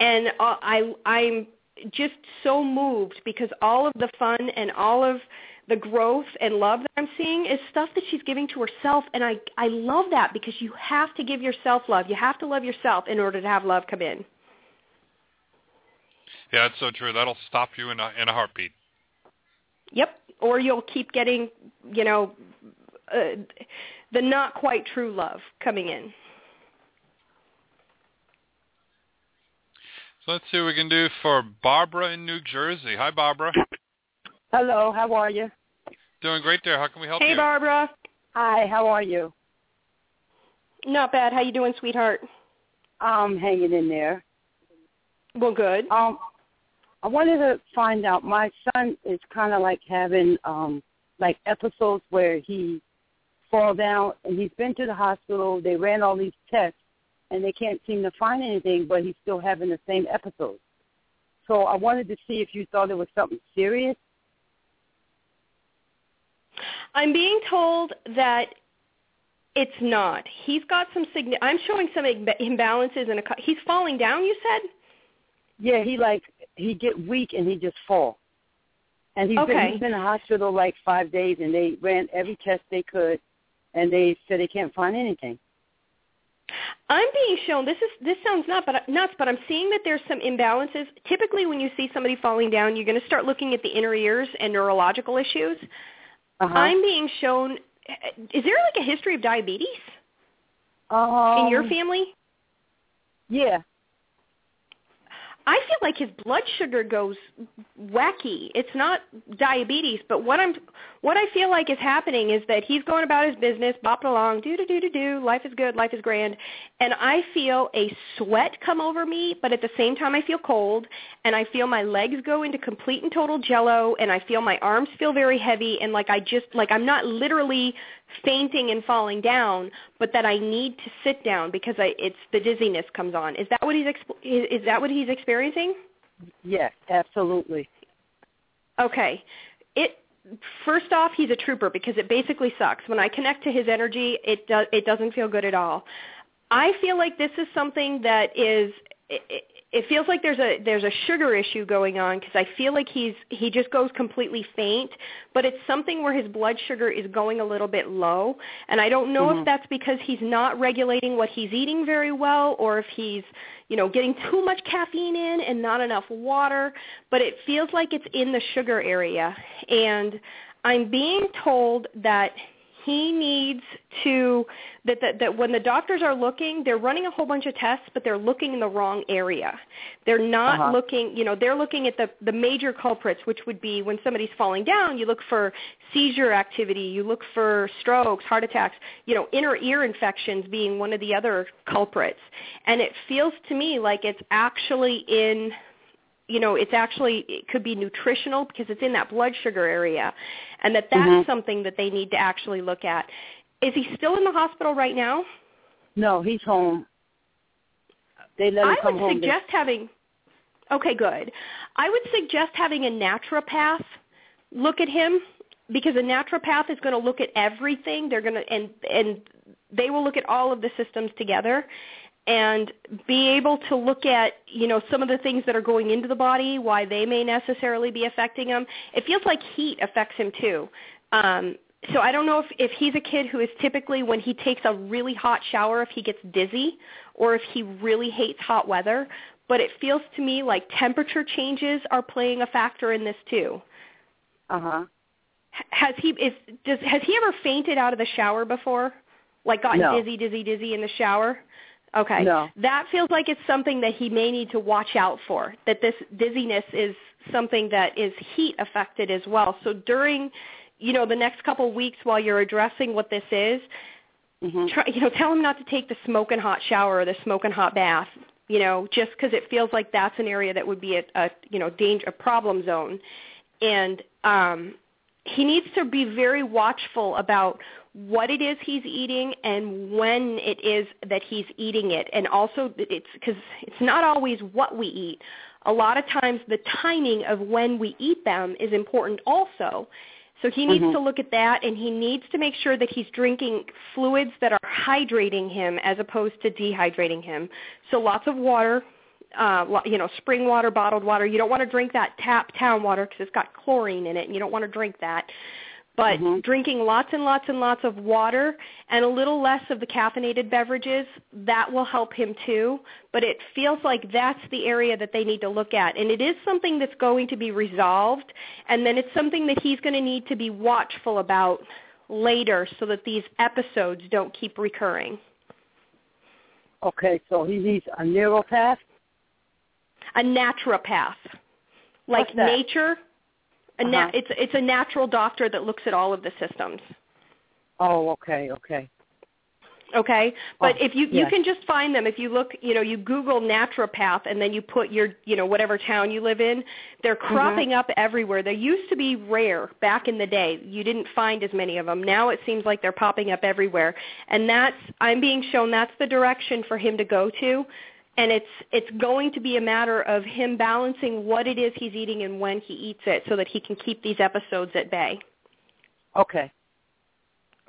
and uh, I I'm just so moved because all of the fun and all of the growth and love that I'm seeing is stuff that she's giving to herself, and I I love that because you have to give yourself love. You have to love yourself in order to have love come in. Yeah, it's so true. That'll stop you in a in a heartbeat. Yep. Or you'll keep getting, you know, uh, the not quite true love coming in. So let's see what we can do for Barbara in New Jersey. Hi, Barbara. Hello, how are you? Doing great there. How can we help Hey, you? Hey, Barbara. Hi, how are you? Not bad. How you doing, sweetheart? I'm hanging in there. Well, good. Um, I wanted to find out. My son is kind of like having um like episodes where he fall down, and he's been to the hospital. They ran all these tests, and they can't seem to find anything, but he's still having the same episodes. So I wanted to see if you thought it was something serious. I'm being told that it's not. He's got some signi- I'm showing some imba- imbalances in a. He's falling down. You said. Yeah, he like he get weak and he just fall. And he's been he's been in the hospital like five days, and they ran every test they could, and they said they can't find anything. I'm being shown this is this sounds nuts, but nuts, but I'm seeing that there's some imbalances. Typically, when you see somebody falling down, you're going to start looking at the inner ears and neurological issues. Uh-huh. I'm being shown. Is there like a history of diabetes um, in your family? Yeah. I feel like his blood sugar goes wacky. It's not diabetes, but what I'm what I feel like is happening is that he's going about his business, bopping along, do do do do do, life is good, life is grand, and I feel a sweat come over me, but at the same time I feel cold, and I feel my legs go into complete and total jello, and I feel my arms feel very heavy, and like I just like I'm not literally fainting and falling down, but that I need to sit down because I it's the dizziness comes on. Is that what he's is is that what he's experiencing? Yes, absolutely. Okay. It first off, he's a trooper because it basically sucks. When I connect to his energy, it does it doesn't feel good at all. I feel like this is something that is it, it, feels like there's a there's a sugar issue going on because I feel like he's he just goes completely faint, but it's something where his blood sugar is going a little bit low, and I don't know Mhm. if that's because he's not regulating what he's eating very well or if he's you know getting too much caffeine in and not enough water, but it feels like it's in the sugar area, and I'm being told that he needs to that, that that when the doctors are looking they're running a whole bunch of tests but they're looking in the wrong area they're not Uh-huh. looking you know they're looking at the the major culprits which would be when somebody's falling down you look for seizure activity you look for strokes heart attacks you know inner ear infections being one of the other culprits and it feels to me like it's actually in you know it's actually it could be nutritional because it's in that blood sugar area and that that's Mhm. something that they need to actually look at is he still in the hospital right now No, he's home. They let him i come would home. suggest having okay good i would suggest having a naturopath look at him because a naturopath is going to look at everything they're going to and and they will look at all of the systems together and be able to look at you know some of the things that are going into the body why they may necessarily be affecting him. It feels like heat affects him too. Um so i don't know if if he's a kid who is typically when he takes a really hot shower if he gets dizzy or if he really hates hot weather but it feels to me like temperature changes are playing a factor in this too. Uh-huh. has he is does has he ever fainted out of the shower before? Like gotten No. dizzy dizzy dizzy in the shower okay No. that feels like it's something that he may need to watch out for that this dizziness is something that is heat affected as well so during you know the next couple of weeks while you're addressing what this is Mhm. try, you know tell him not to take the smoking hot shower or the smoking hot bath you know just because it feels like that's an area that would be a, a you know danger a problem zone and um he needs to be very watchful about what it is he's eating and when it is that he's eating it. And also it's because it's not always what we eat. A lot of times the timing of when we eat them is important also. So he needs Mhm. to look at that and he needs to make sure that he's drinking fluids that are hydrating him as opposed to dehydrating him. So lots of water uh, you know, spring water, bottled water. You don't want to drink that tap town water because it's got chlorine in it, and you don't want to drink that. But Mhm. drinking lots and lots and lots of water and a little less of the caffeinated beverages, that will help him too. But it feels like that's the area that they need to look at. And it is something that's going to be resolved, and then it's something that he's going to need to be watchful about later so that these episodes don't keep recurring. Okay, so he needs a neuropath. A naturopath, like nature. A na- Uh-huh. it's it's a natural doctor that looks at all of the systems. Oh, okay, okay. Okay, but Oh, if you you can just find them if you look, you know, you Google naturopath and then you put your, you know, whatever town you live in, they're Mm-hmm. cropping up everywhere. They used to be rare back in the day. You didn't find as many of them. Now it seems like they're popping up everywhere, and that's I'm being shown that's the direction for him to go to. And it's it's going to be a matter of him balancing what it is he's eating and when he eats it, so that he can keep these episodes at bay. Okay.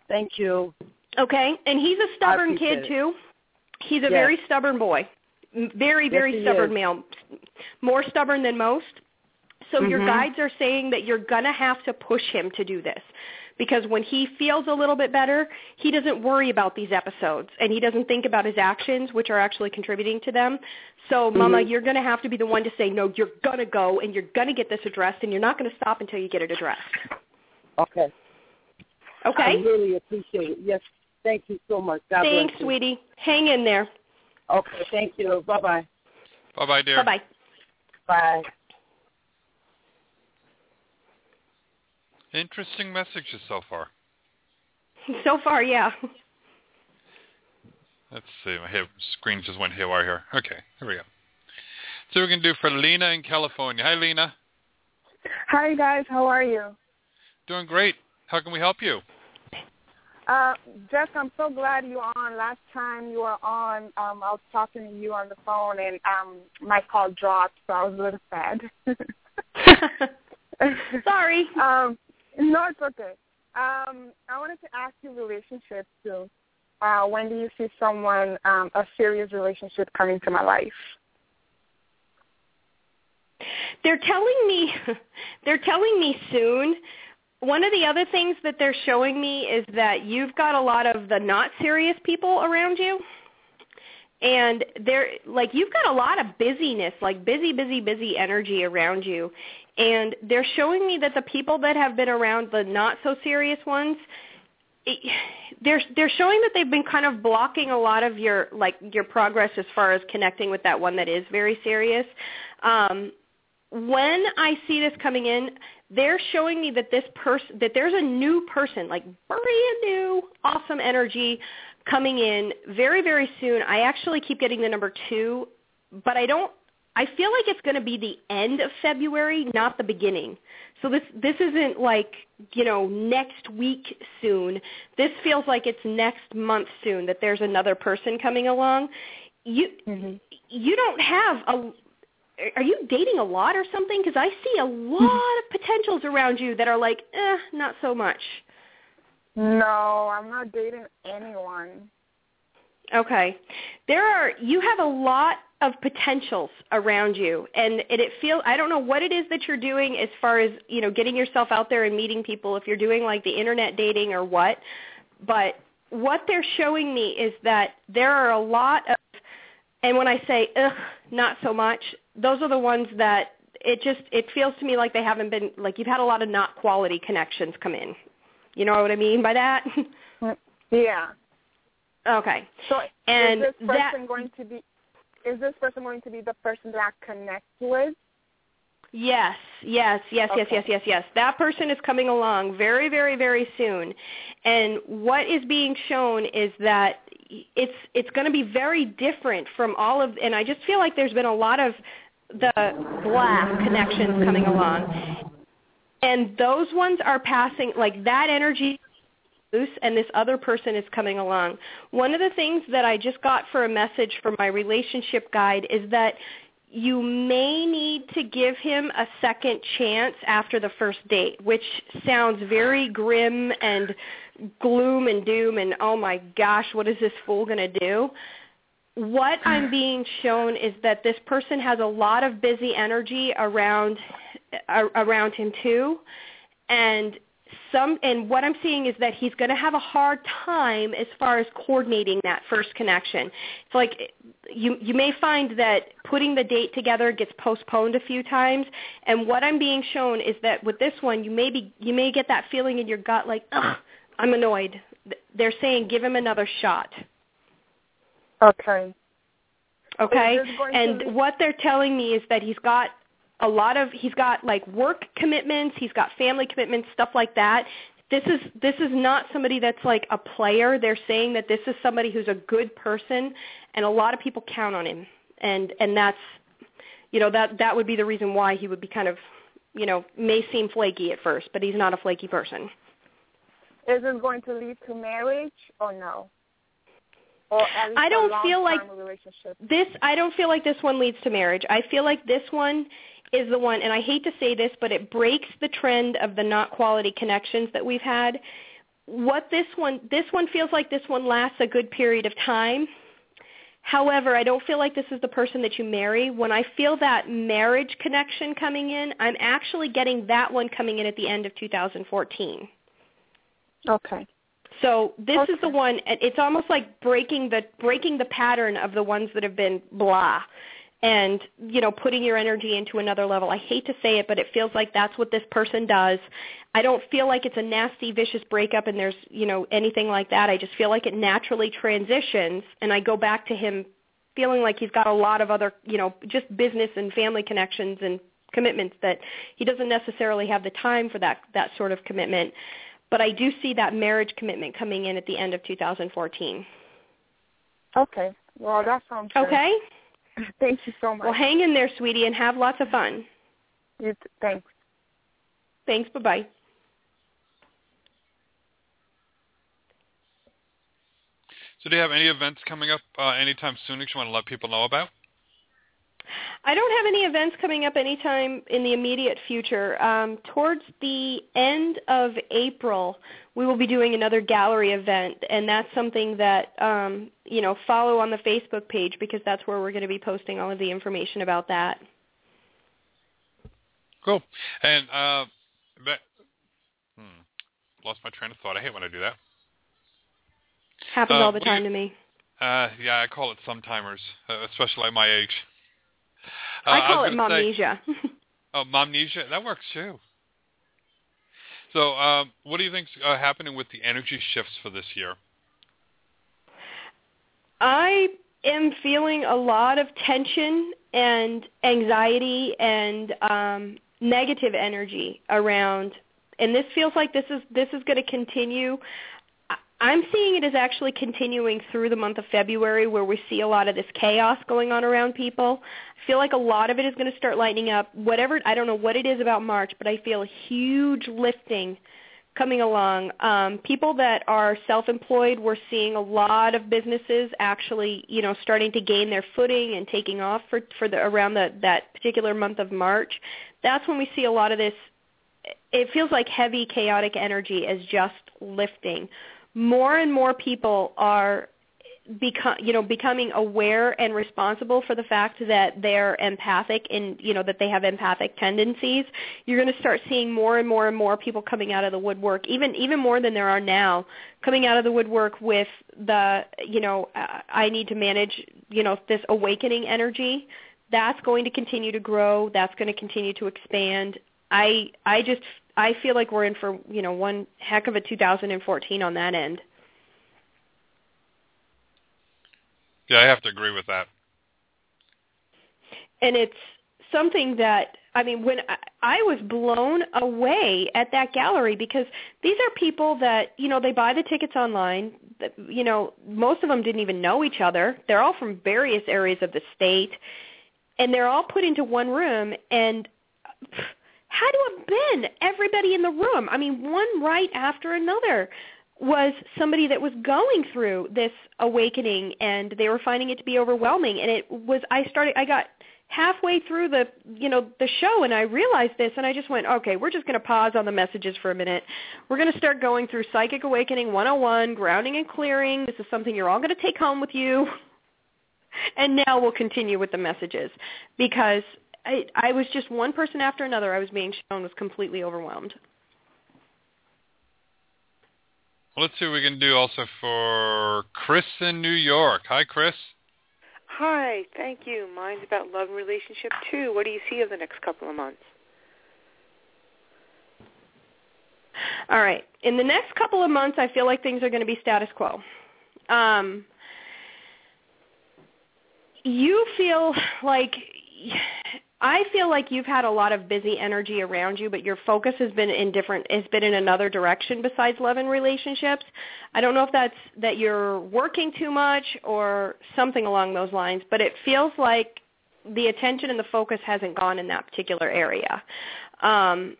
Thank you. Okay, and he's a stubborn kid it. too. He's a Yes. very stubborn boy. M- Very, Yes, very stubborn is. male. More stubborn than most. So your Mhm. guides are saying that you're going to have to push him to do this. Because when he feels a little bit better, he doesn't worry about these episodes and he doesn't think about his actions which are actually contributing to them. So mama, Mhm. you're going to have to be the one to say no, you're going to go and you're going to get this addressed and you're not going to stop until you get it addressed. Okay. Okay. I really appreciate it. Yes. Thank you so much. God Thanks, bless you. sweetie. Hang in there. Okay. Thank you. Bye bye. Bye-bye, dear. Bye-bye. Bye. Interesting messages so far. So far, yeah. Let's see. My screen just went haywire here. Okay, here we go. So we're going to do for Lena in California. Hi, Lena. Hi guys, how are you? Doing great. How can we help you? Uh, Jess, I'm so glad you're on. Last time you were on, um, I was talking to you on the phone and um, my call dropped, so I was a little sad. Sorry. um, no, it's okay. Um, I wanted to ask you relationships too. Uh, when do you see someone, um, a serious relationship coming to my life? They're telling me they're telling me soon. One of the other things that they're showing me is that you've got a lot of the not serious people around you. And they're like you've got a lot of busyness, like busy, busy, busy energy around you. And they're showing me that the people that have been around the not so serious ones they're they're showing that they've been kind of blocking a lot of your like your progress as far as connecting with that one that is very serious. Um, when I see this coming in, they're showing me that this person that there's a new person, like brand new, awesome energy coming in very very soon. I actually keep getting the number 2, but I don't I feel like it's going to be the end of February, not the beginning. So this this isn't like, you know, next week soon. This feels like it's next month soon that there's another person coming along. You you don't have a are you dating a lot or something? Because I see a lot of potentials around you that are like, eh, not so much. No, I'm not dating anyone. Okay. There are you have a lot of potentials around you and it, it feels I don't know what it is that you're doing as far as, you know, getting yourself out there and meeting people if you're doing like the internet dating or what, but what they're showing me is that there are a lot of and when I say ugh, not so much, those are the ones that it just it feels to me like they haven't been like you've had a lot of not quality connections come in. You know what I mean by that? Yeah. Okay. So And is this that- person going to be is this person going to be the person that I connect with? Yes, yes, yes, yes, yes, yes, yes. That person is coming along very, very, very soon. And what is being shown is that it's it's going to be very different from all of and I just feel like there's been a lot of the black connections coming along. And those ones are passing like that energy loose and this other person is coming along. One of the things that I just got for a message from my relationship guide is that you may need to give him a second chance after the first date, which sounds very grim and gloom and doom and oh my gosh, what is this fool going to do? What I'm being shown is that this person has a lot of busy energy around uh, around him too and some and what I'm seeing is that he's going to have a hard time as far as coordinating that first connection. It's like you you may find that putting the date together gets postponed a few times and what I'm being shown is that with this one you may be you may get that feeling in your gut like Ugh, I'm annoyed. They're saying give him another shot. Okay. Okay? Is this going to And what they're telling me is that he's got a lot of he's got like work commitments, he's got family commitments, stuff like that. This is this is not somebody that's like a player. They're saying that this is somebody who's a good person and a lot of people count on him. And and that's you know, that that would be the reason why he would be kind of you know, may seem flaky at first, but he's not a flaky person. Is this going to lead to marriage or no? Or at least I don't feel like relationship. this I don't feel like this one leads to marriage. I feel like this one is the one and I hate to say this, but it breaks the trend of the not quality connections that we've had. What this one this one feels like this one lasts a good period of time. However, I don't feel like this is the person that you marry. When I feel that marriage connection coming in, I'm actually getting that one coming in at the end of 2014. Okay. So this is the one. and It's almost like breaking the breaking the pattern of the ones that have been blah, and you know putting your energy into another level. I hate to say it, but it feels like that's what this person does. I don't feel like it's a nasty, vicious breakup, and there's you know anything like that. I just feel like it naturally transitions, and I go back to him feeling like he's got a lot of other you know just business and family connections and commitments that he doesn't necessarily have the time for that that sort of commitment but I do see that marriage commitment coming in at the end of 2014. Okay. Well, that sounds good. Okay? Thank you so much. Well, hang in there, sweetie, and have lots of fun. You t- thanks. Thanks. Bye-bye. So do you have any events coming up uh, anytime soon that you want to let people know about? I don't have any events coming up anytime in the immediate future. Um, towards the end of April, we will be doing another gallery event, and that's something that um, you know follow on the Facebook page because that's where we're going to be posting all of the information about that. Cool. And uh, that, hmm, lost my train of thought. I hate when I do that. Happens Uh, all the do you- time to me. Uh, yeah, I call it sometimers, uh, especially at my age. Uh, I call was it gonna say- momnesia. Oh, momnesia. That works too. So, um, what do you think's uh, happening with the energy shifts for this year? I am feeling a lot of tension and anxiety and um negative energy around and this feels like this is this is going to continue I- I'm seeing it as actually continuing through the month of February where we see a lot of this chaos going on around people. I feel like a lot of it is going to start lightening up. Whatever I don't know what it is about March, but I feel a huge lifting coming along. Um, people that are self-employed, we're seeing a lot of businesses actually, you know, starting to gain their footing and taking off for for the around the that particular month of March. That's when we see a lot of this. It feels like heavy chaotic energy is just lifting. More and more people are become you know becoming aware and responsible for the fact that they're empathic and you know that they have empathic tendencies you're going to start seeing more and more and more people coming out of the woodwork even even more than there are now coming out of the woodwork with the you know uh, I need to manage you know this awakening energy. That's going to continue to grow. That's going to continue to expand. I I just I feel like we're in for you know one heck of a 2014 on that end Yeah, I have to agree with that. And it's something that I mean, when I, I was blown away at that gallery because these are people that you know they buy the tickets online. You know, most of them didn't even know each other. They're all from various areas of the state, and they're all put into one room. And had to have been everybody in the room. I mean, one right after another was somebody that was going through this awakening and they were finding it to be overwhelming. And it was I started I got halfway through the you know the show and I realized this and I just went okay we're just going to pause on the messages for a minute. We're going to start going through psychic awakening 101 grounding and clearing. This is something you're all going to take home with you. And now we'll continue with the messages because I I was just one person after another I was being shown was completely overwhelmed Well, let's see what we can do also for Chris in New York. Hi, Chris. Hi, thank you. Mine's about love and relationship too. What do you see of the next couple of months? All right. In the next couple of months, I feel like things are going to be status quo. Um, you feel like I feel like you've had a lot of busy energy around you, but your focus has been in different has been in another direction besides love and relationships. I don't know if that's that you're working too much or something along those lines, but it feels like the attention and the focus hasn't gone in that particular area. Um,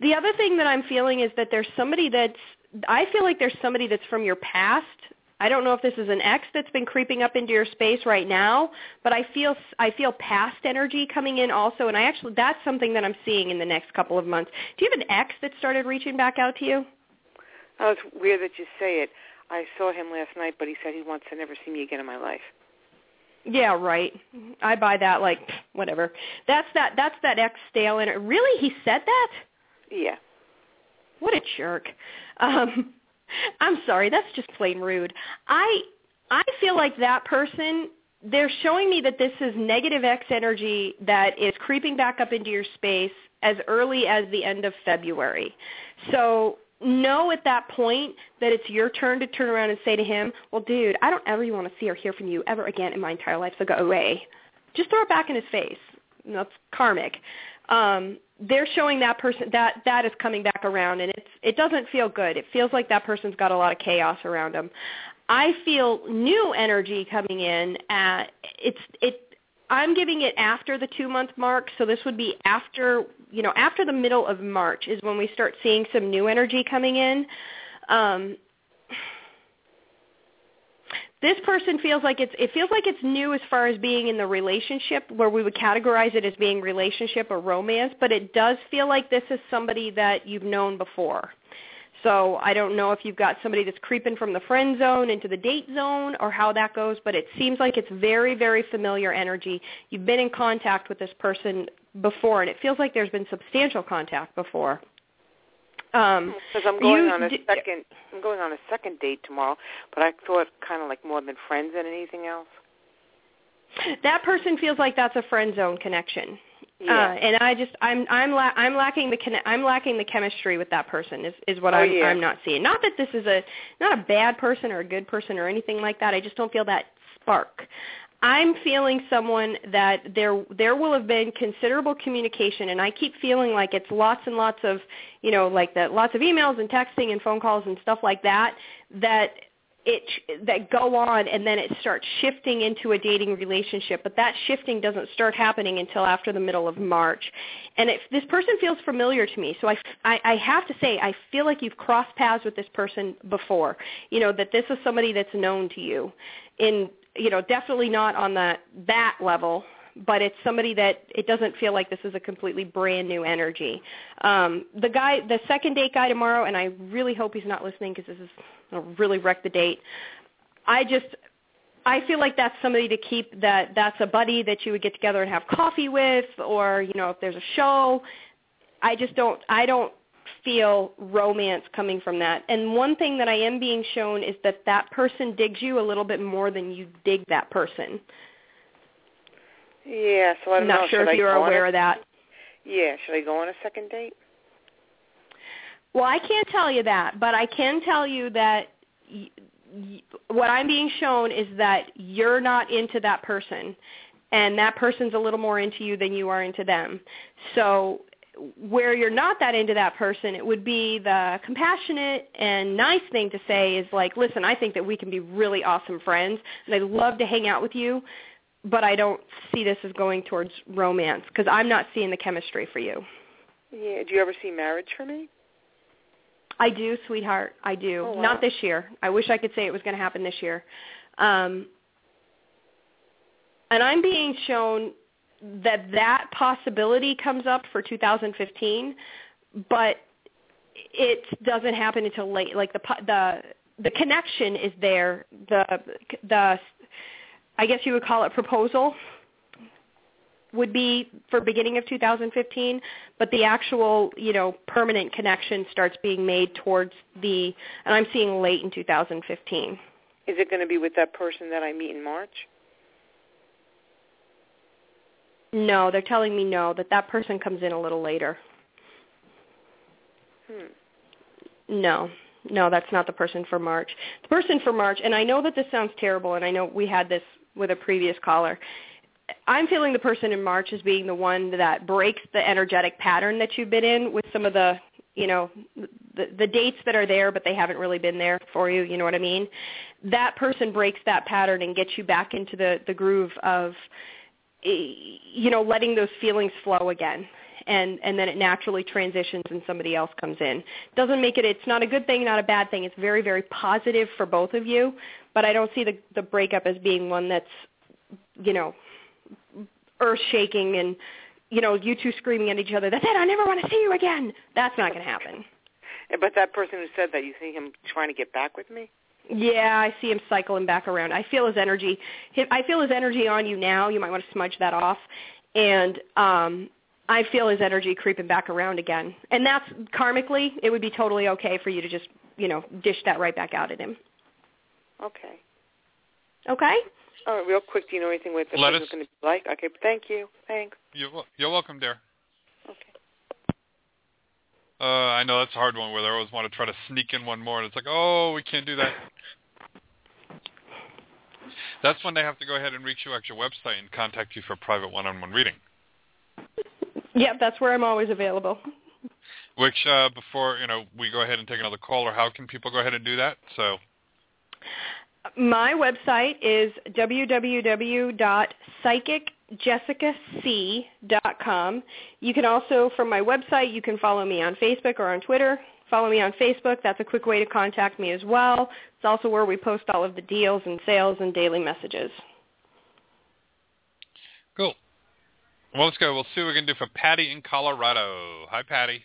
the other thing that I'm feeling is that there's somebody that's I feel like there's somebody that's from your past I don't know if this is an X that's been creeping up into your space right now, but I feel I feel past energy coming in also, and I actually that's something that I'm seeing in the next couple of months. Do you have an X that started reaching back out to you? Oh, it's weird that you say it. I saw him last night, but he said he wants to never see me again in my life. Yeah, right. I buy that like whatever. That's that that's that X stale in it. Really? He said that? Yeah. What a jerk. Um I'm sorry, that's just plain rude. I I feel like that person they're showing me that this is negative X energy that is creeping back up into your space as early as the end of February. So know at that point that it's your turn to turn around and say to him, well, dude, I don't ever want to see or hear from you ever again in my entire life, so go away. Just throw it back in his face. That's karmic. Um, they're showing that person that that is coming back around and it's it doesn't feel good. It feels like that person's got a lot of chaos around them. I feel new energy coming in at it's it i'm giving it after the two month mark so this would be after you know after the middle of march is when we start seeing some new energy coming in. Um this person feels like it's it feels like it's new as far as being in the relationship where we would categorize it as being relationship or romance, but it does feel like this is somebody that you've known before. So I don't know if you've got somebody that's creeping from the friend zone into the date zone or how that goes, but it seems like it's very, very familiar energy. You've been in contact with this person before, and it feels like there's been substantial contact before. Um, because I'm going on a d- second, I'm going on a second date tomorrow. But I thought kind of like more than friends than anything else. that person feels like that's a friend zone connection. Yeah. Uh, and I just I'm I'm la- I'm lacking the conne- I'm lacking the chemistry with that person is is what Oh, I'm yeah. I'm not seeing. Not that this is a not a bad person or a good person or anything like that. I just don't feel that spark. I'm feeling someone that there there will have been considerable communication and I keep feeling like it's lots and lots of, you know, like that lots of emails and texting and phone calls and stuff like that that it that go on and then it starts shifting into a dating relationship but that shifting doesn't start happening until after the middle of march. And if this person feels familiar to me so I, I i have to say i feel like you've crossed paths with this person before you know that this is somebody that's known to you. In you know definitely not on that that level but it's somebody that it doesn't feel like this is a completely brand new energy. Um, the guy, the second date guy tomorrow, and I really hope he's not listening because this is really wreck the date. I just I feel like that's somebody to keep that that's a buddy that you would get together and have coffee with or you know if there's a show I just don't I don't feel romance coming from that. And one thing that I am being shown is that that person digs you a little bit more than you dig that person. Yeah, so I'm not know. sure should if I you're aware a, of that. Yeah, should I go on a second date? Well, I can't tell you that, but I can tell you that y- y- what I'm being shown is that you're not into that person and that person's a little more into you than you are into them. So where you're not that into that person, it would be the compassionate and nice thing to say is like, listen, I think that we can be really awesome friends, and I'd love to hang out with you, but I don't see this as going towards romance because I'm not seeing the chemistry for you. Yeah. Do you ever see marriage for me? I do, sweetheart. I do. Oh, wow. Not this year. I wish I could say it was going to happen this year. Um, and I'm being shown that that possibility comes up for 2015, but it doesn't happen until late. Like the the the connection is there. The the I guess you would call it proposal would be for beginning of 2015, but the actual, you know, permanent connection starts being made towards the and I'm seeing late in 2015. Is it going to be with that person that I meet in March? No, they're telling me no, that that person comes in a little later. Hmm. No, no, that's not the person for March. The person for March, and I know that this sounds terrible, and I know we had this with a previous caller. I'm feeling the person in March as being the one that breaks the energetic pattern that you've been in with some of the, you know, the, the dates that are there, but they haven't really been there for you. You know what I mean? That person breaks that pattern and gets you back into the the groove of, you know, letting those feelings flow again and and then it naturally transitions and somebody else comes in. Doesn't make it it's not a good thing, not a bad thing. It's very very positive for both of you, but I don't see the the breakup as being one that's you know earth shaking and you know you two screaming at each other. That's it. I never want to see you again. That's not going to happen. But that person who said that, you see him trying to get back with me? Yeah, I see him cycling back around. I feel his energy. hi- I feel his energy on you now. You might want to smudge that off. And um I feel his energy creeping back around again. And that's karmically, it would be totally okay for you to just, you know, dish that right back out at him. Okay. Okay? All right, real quick, do you know anything what the Let person's going to be like? Okay, thank you. Thanks. You're, wel- you're welcome, dear. Uh, I know that's a hard one where they always want to try to sneak in one more, and it's like, oh, we can't do that. That's when they have to go ahead and reach you at your website and contact you for a private one-on-one reading. Yep, that's where I'm always available. Which, uh, before you know, we go ahead and take another call, or how can people go ahead and do that? So, My website is www.psychicjessicac.com. You can also, from my website, you can follow me on Facebook or on Twitter. Follow me on Facebook. That's a quick way to contact me as well. It's also where we post all of the deals and sales and daily messages. cool. Well, let's go. We'll see what we can do for Patty in Colorado. Hi, Patty.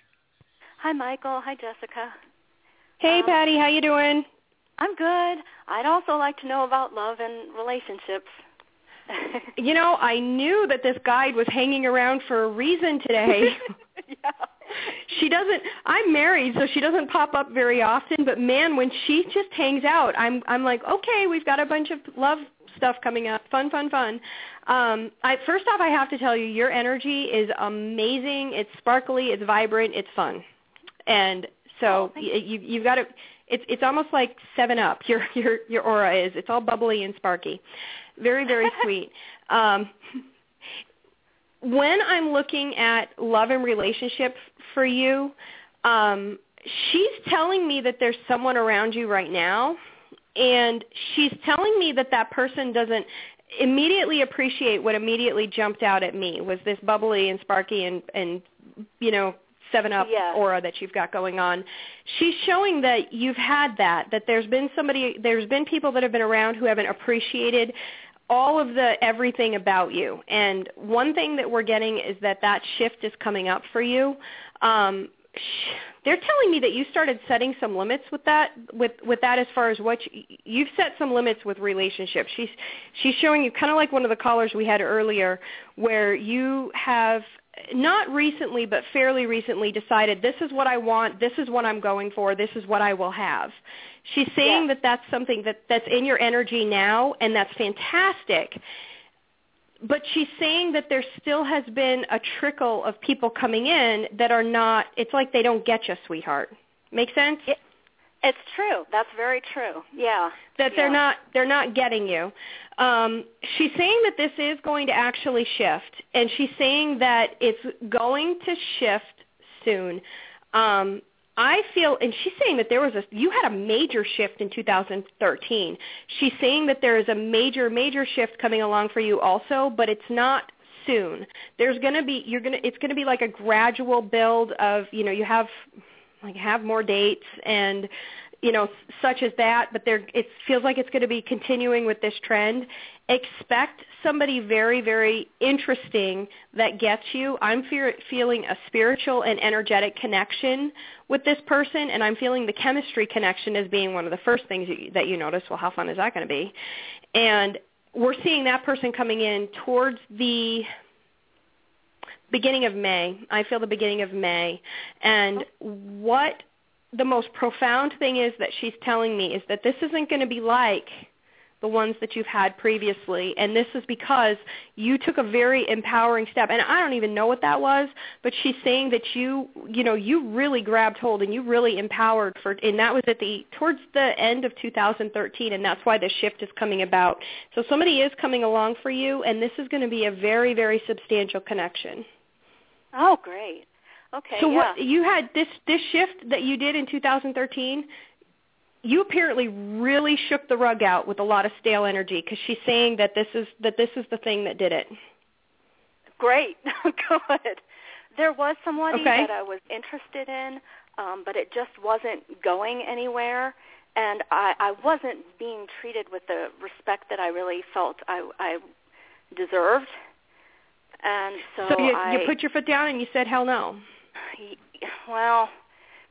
Hi, Michael. Hi, Jessica. Hey, Um, Patty, how you doing? I'm good. I'd also like to know about love and relationships. You know, I knew that this guide was hanging around for a reason today. yeah. she doesn't I'm married so she doesn't pop up very often, but man, when she just hangs out, I'm I'm like, "Okay, we've got a bunch of love stuff coming up. Fun, fun, fun." Um I first off, I have to tell you your energy is amazing. It's sparkly, it's vibrant, it's fun. And so Oh, y you you've got to it's it's almost like 7 up. Your your your aura is. It's all bubbly and sparky. Very very sweet. Um when I'm looking at love and relationship for you, um, she's telling me that there's someone around you right now, and she's telling me that that person doesn't immediately appreciate what immediately jumped out at me was this bubbly and sparky and and you know seven up Yeah. aura that you've got going on she's showing that you've had that that there's been somebody there's been people that have been around who haven't appreciated all of the everything about you. And one thing that we're getting is that that shift is coming up for you. Um, they're telling me that you started setting some limits with that with with that as far as what you, you've set some limits with relationships she's she's showing you kind of like one of the callers we had earlier where you have not recently but fairly recently decided this is what I want this is what I'm going for this is what I will have she's saying that that's something that that's in your energy now and that's fantastic. But she's saying that there still has been a trickle of people coming in that are not it's like they don't get you sweetheart. Make sense? It, it's true. That's very true. Yeah. That yeah. they're not they're not getting you. Um she's saying that this is going to actually shift and she's saying that it's going to shift soon. Um I feel, and she's saying that there was a, you had a major shift in 2013. She's saying that there is a major, major shift coming along for you also, but it's not soon. There's going to be, you're going to, it's going to be like a gradual build of, you know, you have, like have more dates and you know, such as that, but there it feels like it's going to be continuing with this trend. Expect somebody very, very interesting that gets you. I'm fe- feeling a spiritual and energetic connection with this person, and I'm feeling the chemistry connection as being one of the first things you, that you notice. Well, how fun is that going to be? And we're seeing that person coming in towards the beginning of May. I feel the beginning of May. And what the most profound thing is that she's telling me is that this isn't going to be like the ones that you've had previously. And this is because you took a very empowering step. And I don't even know what that was but she's saying that you you know you really grabbed hold and you really empowered for and that was at the towards the end of 2013 and that's why the shift is coming about. So somebody is coming along for you and this is going to be a very very substantial connection. Oh great. Okay. So yeah. what you had this this shift that you did in 2013, you apparently really shook the rug out with a lot of stale energy because she's saying that this is that this is the thing that did it. Great. Good. There was somebody okay. that I was interested in, um, but it just wasn't going anywhere, and I, I wasn't being treated with the respect that I really felt I, I deserved. And so, so you, I, you put your foot down and you said, "Hell no." well,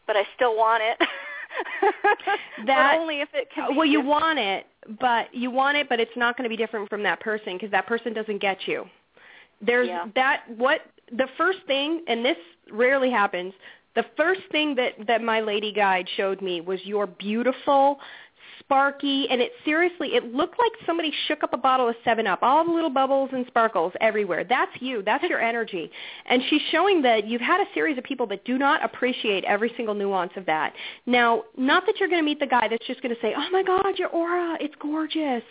but I still want it. that but only if it can. Uh, well, you want it, but you want it, but it's not going to be different from that person because that person doesn't get you. There's yeah. that what the first thing, and this rarely happens. The first thing that that my lady guide showed me was your beautiful sparky and it seriously it looked like somebody shook up a bottle of 7 up. All the little bubbles and sparkles everywhere. That's you. That's your energy. And she's showing that you've had a series of people that do not appreciate every single nuance of that. Now not that you're going to meet the guy that's just going to say oh my god your aura it's gorgeous.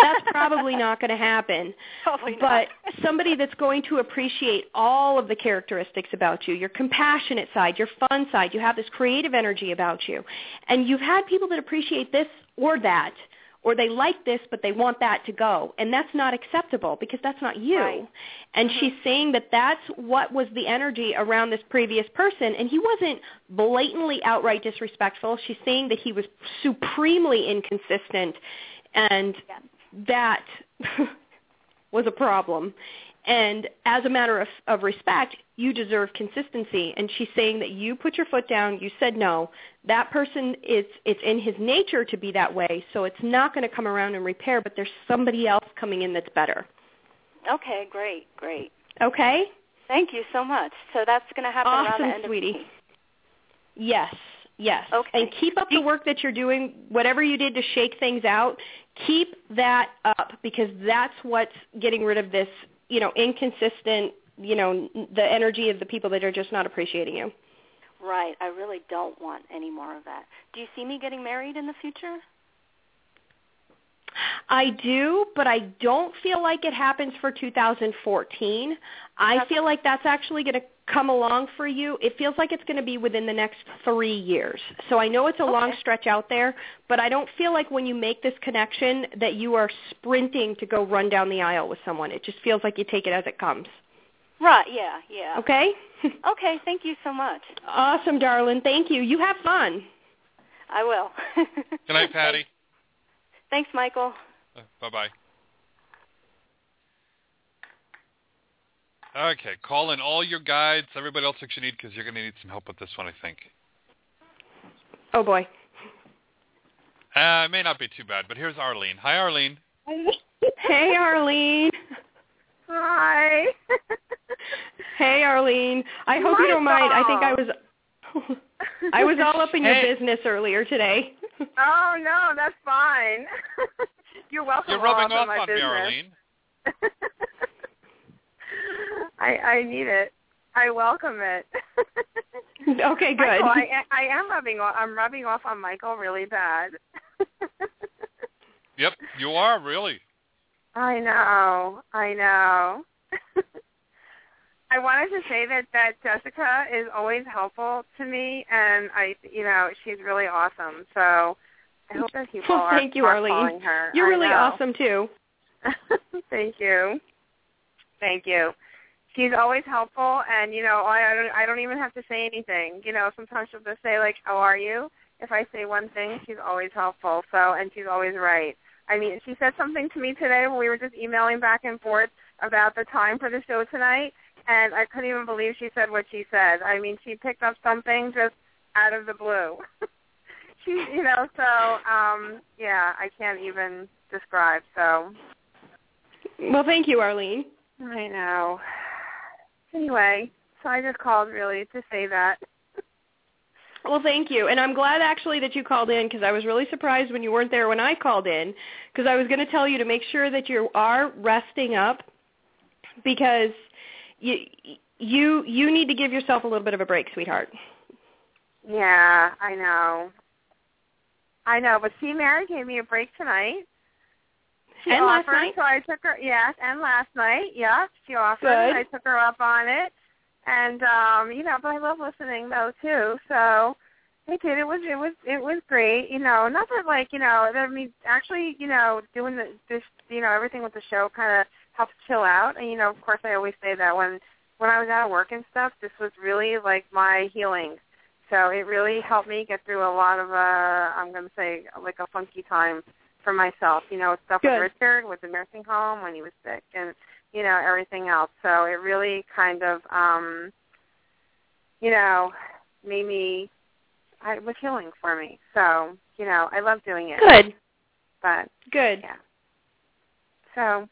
That's probably not going to happen. Probably but somebody that's going to appreciate all of the characteristics about you your compassionate side your fun side you have this creative energy about you. And you've had people that appreciate this or that or they like this but they want that to go. And that's not acceptable because that's not you. Right. and mm-hmm. she's saying that that's what was the energy around this previous person. And he wasn't blatantly outright disrespectful. She's saying that he was supremely inconsistent and that was a problem and as a matter of, of respect, you deserve consistency. And she's saying that you put your foot down, you said no. That person is it's in his nature to be that way, so it's not going to come around and repair, but there's somebody else coming in that's better. Okay, great, great. Okay? Thank you so much. So that's going to happen awesome, around the end sweetie. of. Yes. Yes. Okay. And keep up the work that you're doing, whatever you did to shake things out, keep that up because that's what's getting rid of this you know, inconsistent, you know, the energy of the people that are just not appreciating you. Right. I really don't want any more of that. Do you see me getting married in the future? I do, but I don't feel like it happens for 2014. I feel like that's actually going to come along for you. It feels like it's going to be within the next three years. So I know it's a okay. long stretch out there, but I don't feel like when you make this connection that you are sprinting to go run down the aisle with someone. It just feels like you take it as it comes. Right, yeah, yeah. Okay? okay, thank you so much. Awesome, darling. Thank you. You have fun. I will. Good night, Patty. Thanks, Michael. Uh, bye-bye. Okay, call in all your guides, everybody else that you need, because you're going to need some help with this one, I think. Oh boy. Uh, it may not be too bad, but here's Arlene. Hi, Arlene. hey, Arlene. Hi. hey, Arlene. I hope you don't mind. I think I was I was all up in Hey. your business earlier today. oh no, that's fine. You're welcome. You're rubbing all off up in my on me. Arlene. I I need it. I welcome it. okay, good. Michael, I, I am rubbing off. I'm rubbing off on Michael really bad. Yep, you are really. I know. I know. I wanted to say that that Jessica is always helpful to me, and I, you know, she's really awesome. So I hope that people Well, are, thank you, are Arlene. calling her. You're I really know. awesome too. Thank you. Thank you. She's always helpful, and you know, I, I don't, I don't even have to say anything. You know, sometimes she'll just say like, "How are you?" If I say one thing, she's always helpful. So, and she's always right. I mean, she said something to me today when we were just emailing back and forth about the time for the show tonight, and I couldn't even believe she said what she said. I mean, she picked up something just out of the blue. she, you know, so um, yeah, I can't even describe. So Well, thank you, Arlene. I know. Anyway, so I just called really to say that. Well, thank you. And I'm glad actually that you called in because I was really surprised when you weren't there when I called in because I was going to tell you to make sure that you are resting up because you you you need to give yourself a little bit of a break, sweetheart. Yeah, I know. I know, but see, Mary gave me a break tonight. She And last offered, night? so I took her. Yes, and last night. Yeah, she offered. and Good. I took her up on it, and um, you know, but I love listening though too. So I did. It was it was it was great. You know, not that like you know. I mean, actually, you know, doing the this you know everything with the show kind of helps chill out. And you know, of course, I always say that when when I was out of work and stuff, this was really like my healing. So it really helped me get through a lot of uh I'm gonna say like a funky time for myself. You know, stuff Good. with Richard, with the nursing home when he was sick and you know, everything else. So it really kind of um you know, made me I it was healing for me. So, you know, I love doing it. Good. But Good. yeah. So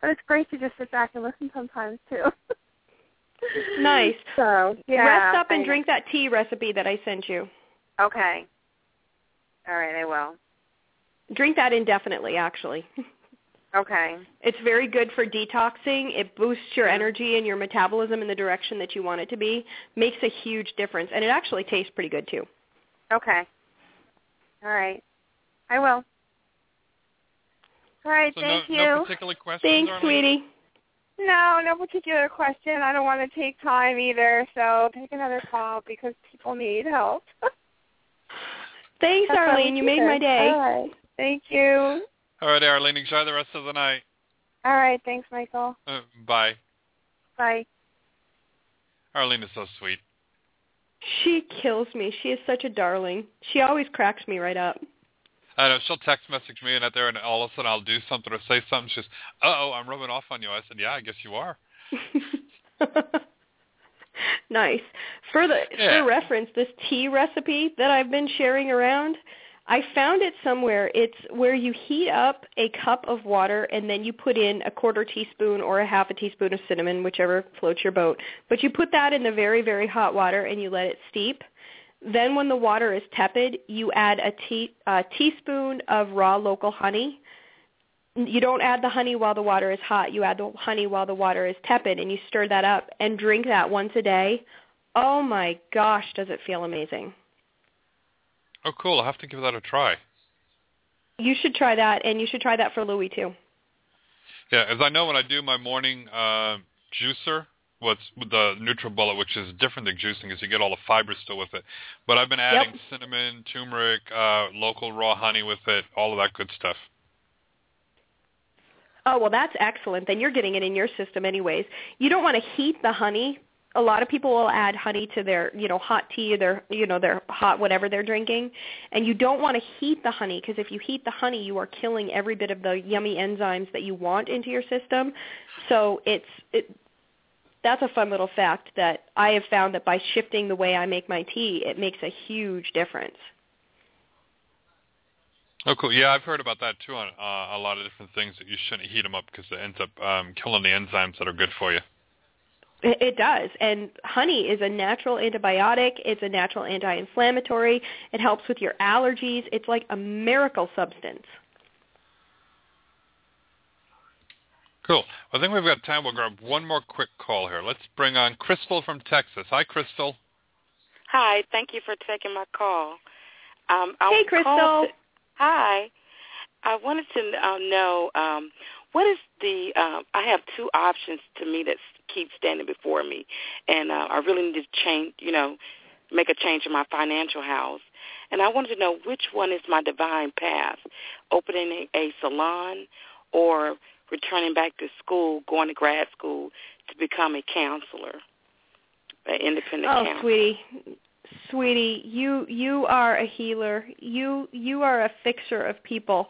but it's great to just sit back and listen sometimes too. Nice. So yeah. Rest up and thanks. drink that tea recipe that I sent you. Okay. All right, I will. Drink that indefinitely, actually. Okay. It's very good for detoxing. It boosts your energy and your metabolism in the direction that you want it to be. Makes a huge difference, and it actually tastes pretty good too. Okay. All right. I will. All right, So thank no, you. no particular questions, Thanks, Arlene? sweetie. No, no particular question. I don't want to take time either, so take another call because people need help. Thanks, That's Arlene. You made my day. All right. Thank you. All right, Arlene, enjoy the rest of the night. All right. Thanks, Michael. Uh, bye. Bye. Arlene is so sweet. She kills me. She is such a darling. She always cracks me right up. I know she'll text message me and out there, and all of a sudden I'll do something or say something. She's, says, "Uh oh, I'm rubbing off on you." I said, "Yeah, I guess you are." nice. For the Yeah. for reference, this tea recipe that I've been sharing around, I found it somewhere. It's where you heat up a cup of water and then you put in a quarter teaspoon or a half a teaspoon of cinnamon, whichever floats your boat. But you put that in the very very hot water and you let it steep. Then when the water is tepid, you add a, tea, a teaspoon of raw local honey. You don't add the honey while the water is hot. You add the honey while the water is tepid and you stir that up and drink that once a day. Oh my gosh, does it feel amazing. Oh, cool. I'll have to give that a try. You should try that and you should try that for Louis too. Yeah, as I know when I do my morning uh, juicer, what's with the NutriBullet, which is different than juicing, is you get all the fibers still with it. But I've been adding cinnamon, turmeric, uh, local raw honey with it, all of that good stuff. Oh, well that's excellent. Then you're getting it in your system anyways. You don't want to heat the honey. A lot of people will add honey to their, you know, hot tea or their, you know, their hot whatever they're drinking. And you don't want to heat the honey because if you heat the honey, you are killing every bit of the yummy enzymes that you want into your system. So it's it that's a fun little fact that I have found that by shifting the way I make my tea, it makes a huge difference. Oh, cool. Yeah, I've heard about that too on uh, a lot of different things that you shouldn't heat them up because it ends up um, killing the enzymes that are good for you. It, it does. And honey is a natural antibiotic. It's a natural anti-inflammatory. It helps with your allergies. It's like a miracle substance. Cool. I think we've got time. We'll grab one more quick call here. Let's bring on Crystal from Texas. Hi, Crystal. Hi. Thank you for taking my call. Um, hey, Crystal. To, hi. I wanted to uh, know um, what is the. Um, I have two options to me that keep standing before me, and uh, I really need to change. You know, make a change in my financial house. And I wanted to know which one is my divine path: opening a, a salon or returning back to school, going to grad school to become a counselor, an independent oh, counselor. sweetie, sweetie, you you are a healer. You you are a fixer of people.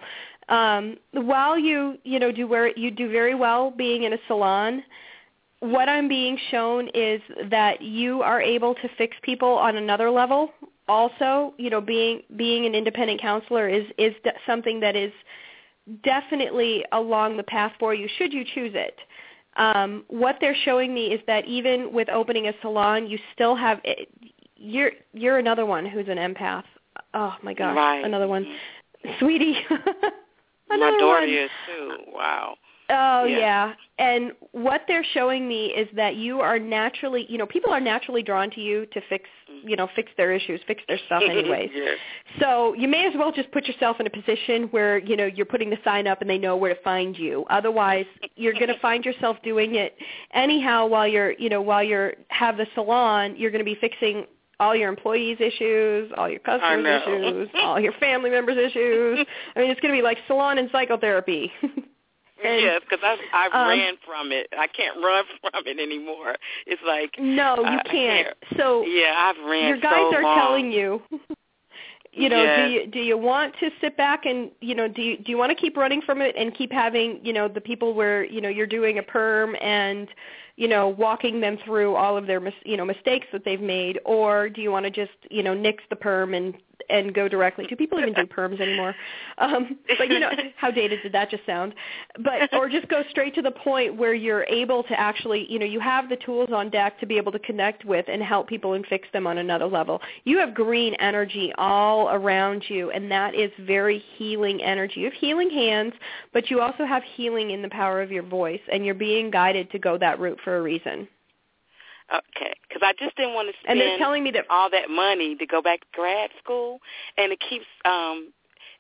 Um, while you you know do where you do very well being in a salon, what I'm being shown is that you are able to fix people on another level. Also, you know, being being an independent counselor is is something that is definitely along the path for you should you choose it. Um, what they're showing me is that even with opening a salon, you still have you're you're another one who's an empath. Oh my gosh, right. another one, sweetie. my daughter one. is too. Wow. Oh yeah. yeah. And what they're showing me is that you are naturally, you know, people are naturally drawn to you to fix, mm-hmm. you know, fix their issues, fix their stuff anyways. yes. So you may as well just put yourself in a position where, you know, you're putting the sign up and they know where to find you. Otherwise, you're going to find yourself doing it anyhow while you're, you know, while you're have the salon, you're going to be fixing all your employees' issues, all your customers' issues, all your family members' issues. I mean, it's going to be like salon and psychotherapy. And, yes, because I I um, ran from it. I can't run from it anymore. It's like no, you uh, can't. can't. So yeah, I've ran. Your guys so are long. telling you. You know, yes. do you do you want to sit back and you know do you do you want to keep running from it and keep having you know the people where you know you're doing a perm and you know walking them through all of their mis- you know mistakes that they've made or do you want to just you know nix the perm and and go directly. Do people even do perms anymore? Um, but you know, how dated did that just sound? But or just go straight to the point where you're able to actually, you know, you have the tools on deck to be able to connect with and help people and fix them on another level. You have green energy all around you, and that is very healing energy. You have healing hands, but you also have healing in the power of your voice, and you're being guided to go that route for a reason. Okay, because I just didn't want to spend and they're telling me that all that money to go back to grad school, and it keeps um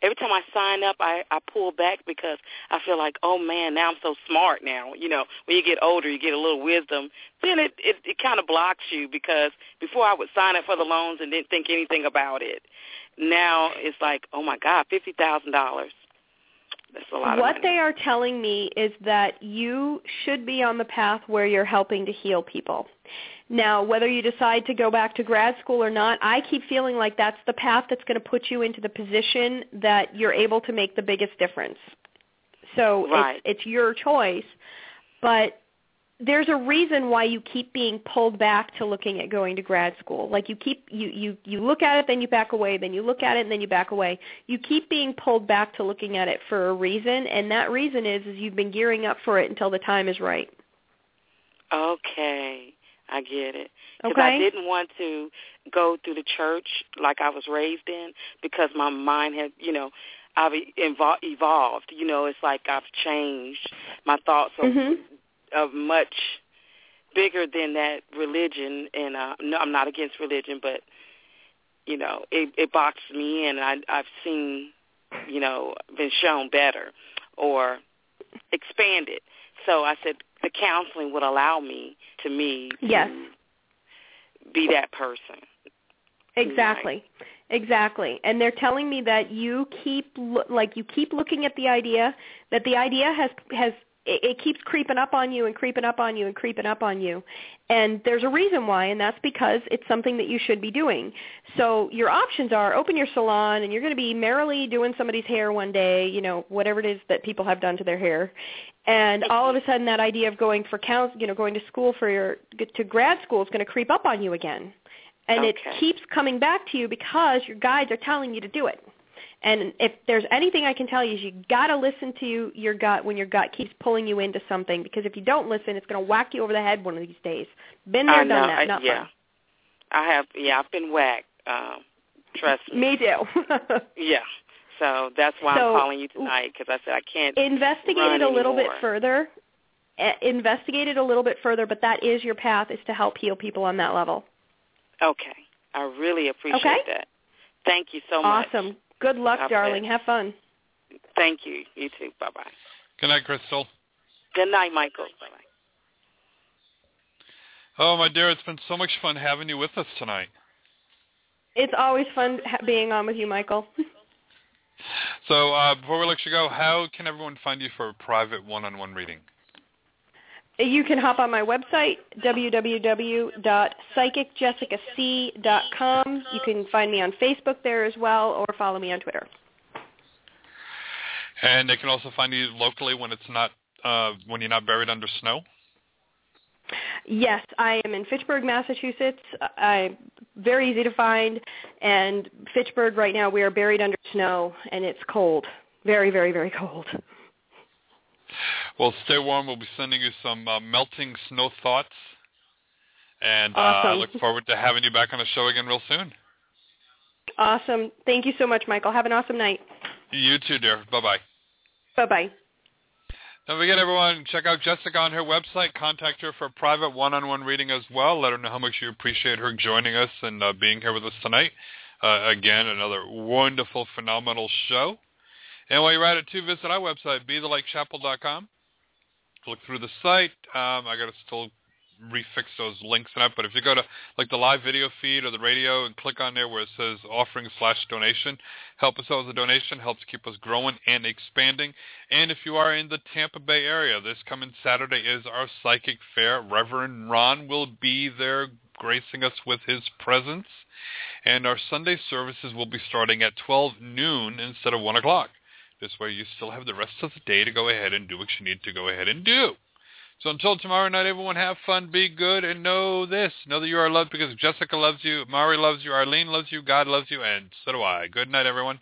every time I sign up, I I pull back because I feel like, oh man, now I'm so smart now. You know, when you get older, you get a little wisdom. Then it it, it kind of blocks you because before I would sign up for the loans and didn't think anything about it. Now it's like, oh my God, fifty thousand dollars. That's a lot what of money. they are telling me is that you should be on the path where you're helping to heal people. Now, whether you decide to go back to grad school or not, I keep feeling like that's the path that's going to put you into the position that you're able to make the biggest difference. So right. it's, it's your choice, but there's a reason why you keep being pulled back to looking at going to grad school. Like you keep you you you look at it, then you back away, then you look at it, and then you back away. You keep being pulled back to looking at it for a reason, and that reason is is you've been gearing up for it until the time is right. Okay, I get it. Because Okay. I didn't want to go through the church like I was raised in because my mind had, you know, I've evol- evolved. You know, it's like I've changed. My thoughts are Mhm. of much bigger than that religion and uh no I'm not against religion but you know it it boxed me in and I I've seen you know been shown better or expanded so I said the counseling would allow me to me to Yes. be that person Exactly. Exactly. And they're telling me that you keep like you keep looking at the idea that the idea has has it, it keeps creeping up on you and creeping up on you and creeping up on you. And there's a reason why, and that's because it's something that you should be doing. So your options are open your salon, and you're going to be merrily doing somebody's hair one day, you know, whatever it is that people have done to their hair. And all of a sudden, that idea of going for counsel, you know, going to school for your to grad school is going to creep up on you again, and Okay. it keeps coming back to you because your guides are telling you to do it. And if there's anything I can tell you is you got to listen to your gut when your gut keeps pulling you into something because if you don't listen, it's going to whack you over the head one of these days. Been there, I know. done that. I, Not yeah, I have. Yeah, I've been whacked. Um, trust fun. Me too. Yeah. So that's why So- I'm calling you tonight because I said I can't. investigate it a little anymore. bit further. Investigate it a little bit further, but that is your path is to help heal people on that level. Okay. I really appreciate Okay. that. Thank you so much. awesome. Good luck, God darling. bless. Have fun. Thank you. You too. Bye bye. Good night, Crystal. Good night, Michael. Bye bye. Oh, my dear, it's been so much fun having you with us tonight. It's always fun being on with you, Michael. So uh, before we let you go, how can everyone find you for a private one-on-one reading? You can hop on my website, www.psychicjessicac.com. You can find me on Facebook there as well, or follow me on Twitter. And they can also find you locally when it's not uh, when you're not buried under snow. Yes, I am in Fitchburg, Massachusetts. I'm very easy to find, and Fitchburg right now we are buried under snow, and it's cold, very, very, very cold. Well, stay warm. We'll be sending you some uh, melting snow thoughts, and uh, I look forward to having you back on the show again real soon. Awesome. Thank you so much, Michael. Have an awesome night. You too, dear. Bye bye. Bye bye. Don't forget, everyone, check out Jessica on her website. Contact her for a private one-on-one reading as well. Let her know how much you appreciate her joining us and uh, being here with us tonight. Uh, again, another wonderful, phenomenal show. And while you're at it, too, visit our website, bethelakechapel.com. Look through the site. Um, I got to still refix those links and up, but if you go to like the live video feed or the radio and click on there where it says offering slash donation, help us out with a donation, helps keep us growing and expanding. And if you are in the Tampa Bay area, this coming Saturday is our psychic fair. Reverend Ron will be there gracing us with his presence. And our Sunday services will be starting at 12 noon instead of 1 o'clock. This way you still have the rest of the day to go ahead and do what you need to go ahead and do. So until tomorrow night, everyone have fun, be good, and know this. Know that you are loved because Jessica loves you, Mari loves you, Arlene loves you, God loves you, and so do I. Good night, everyone.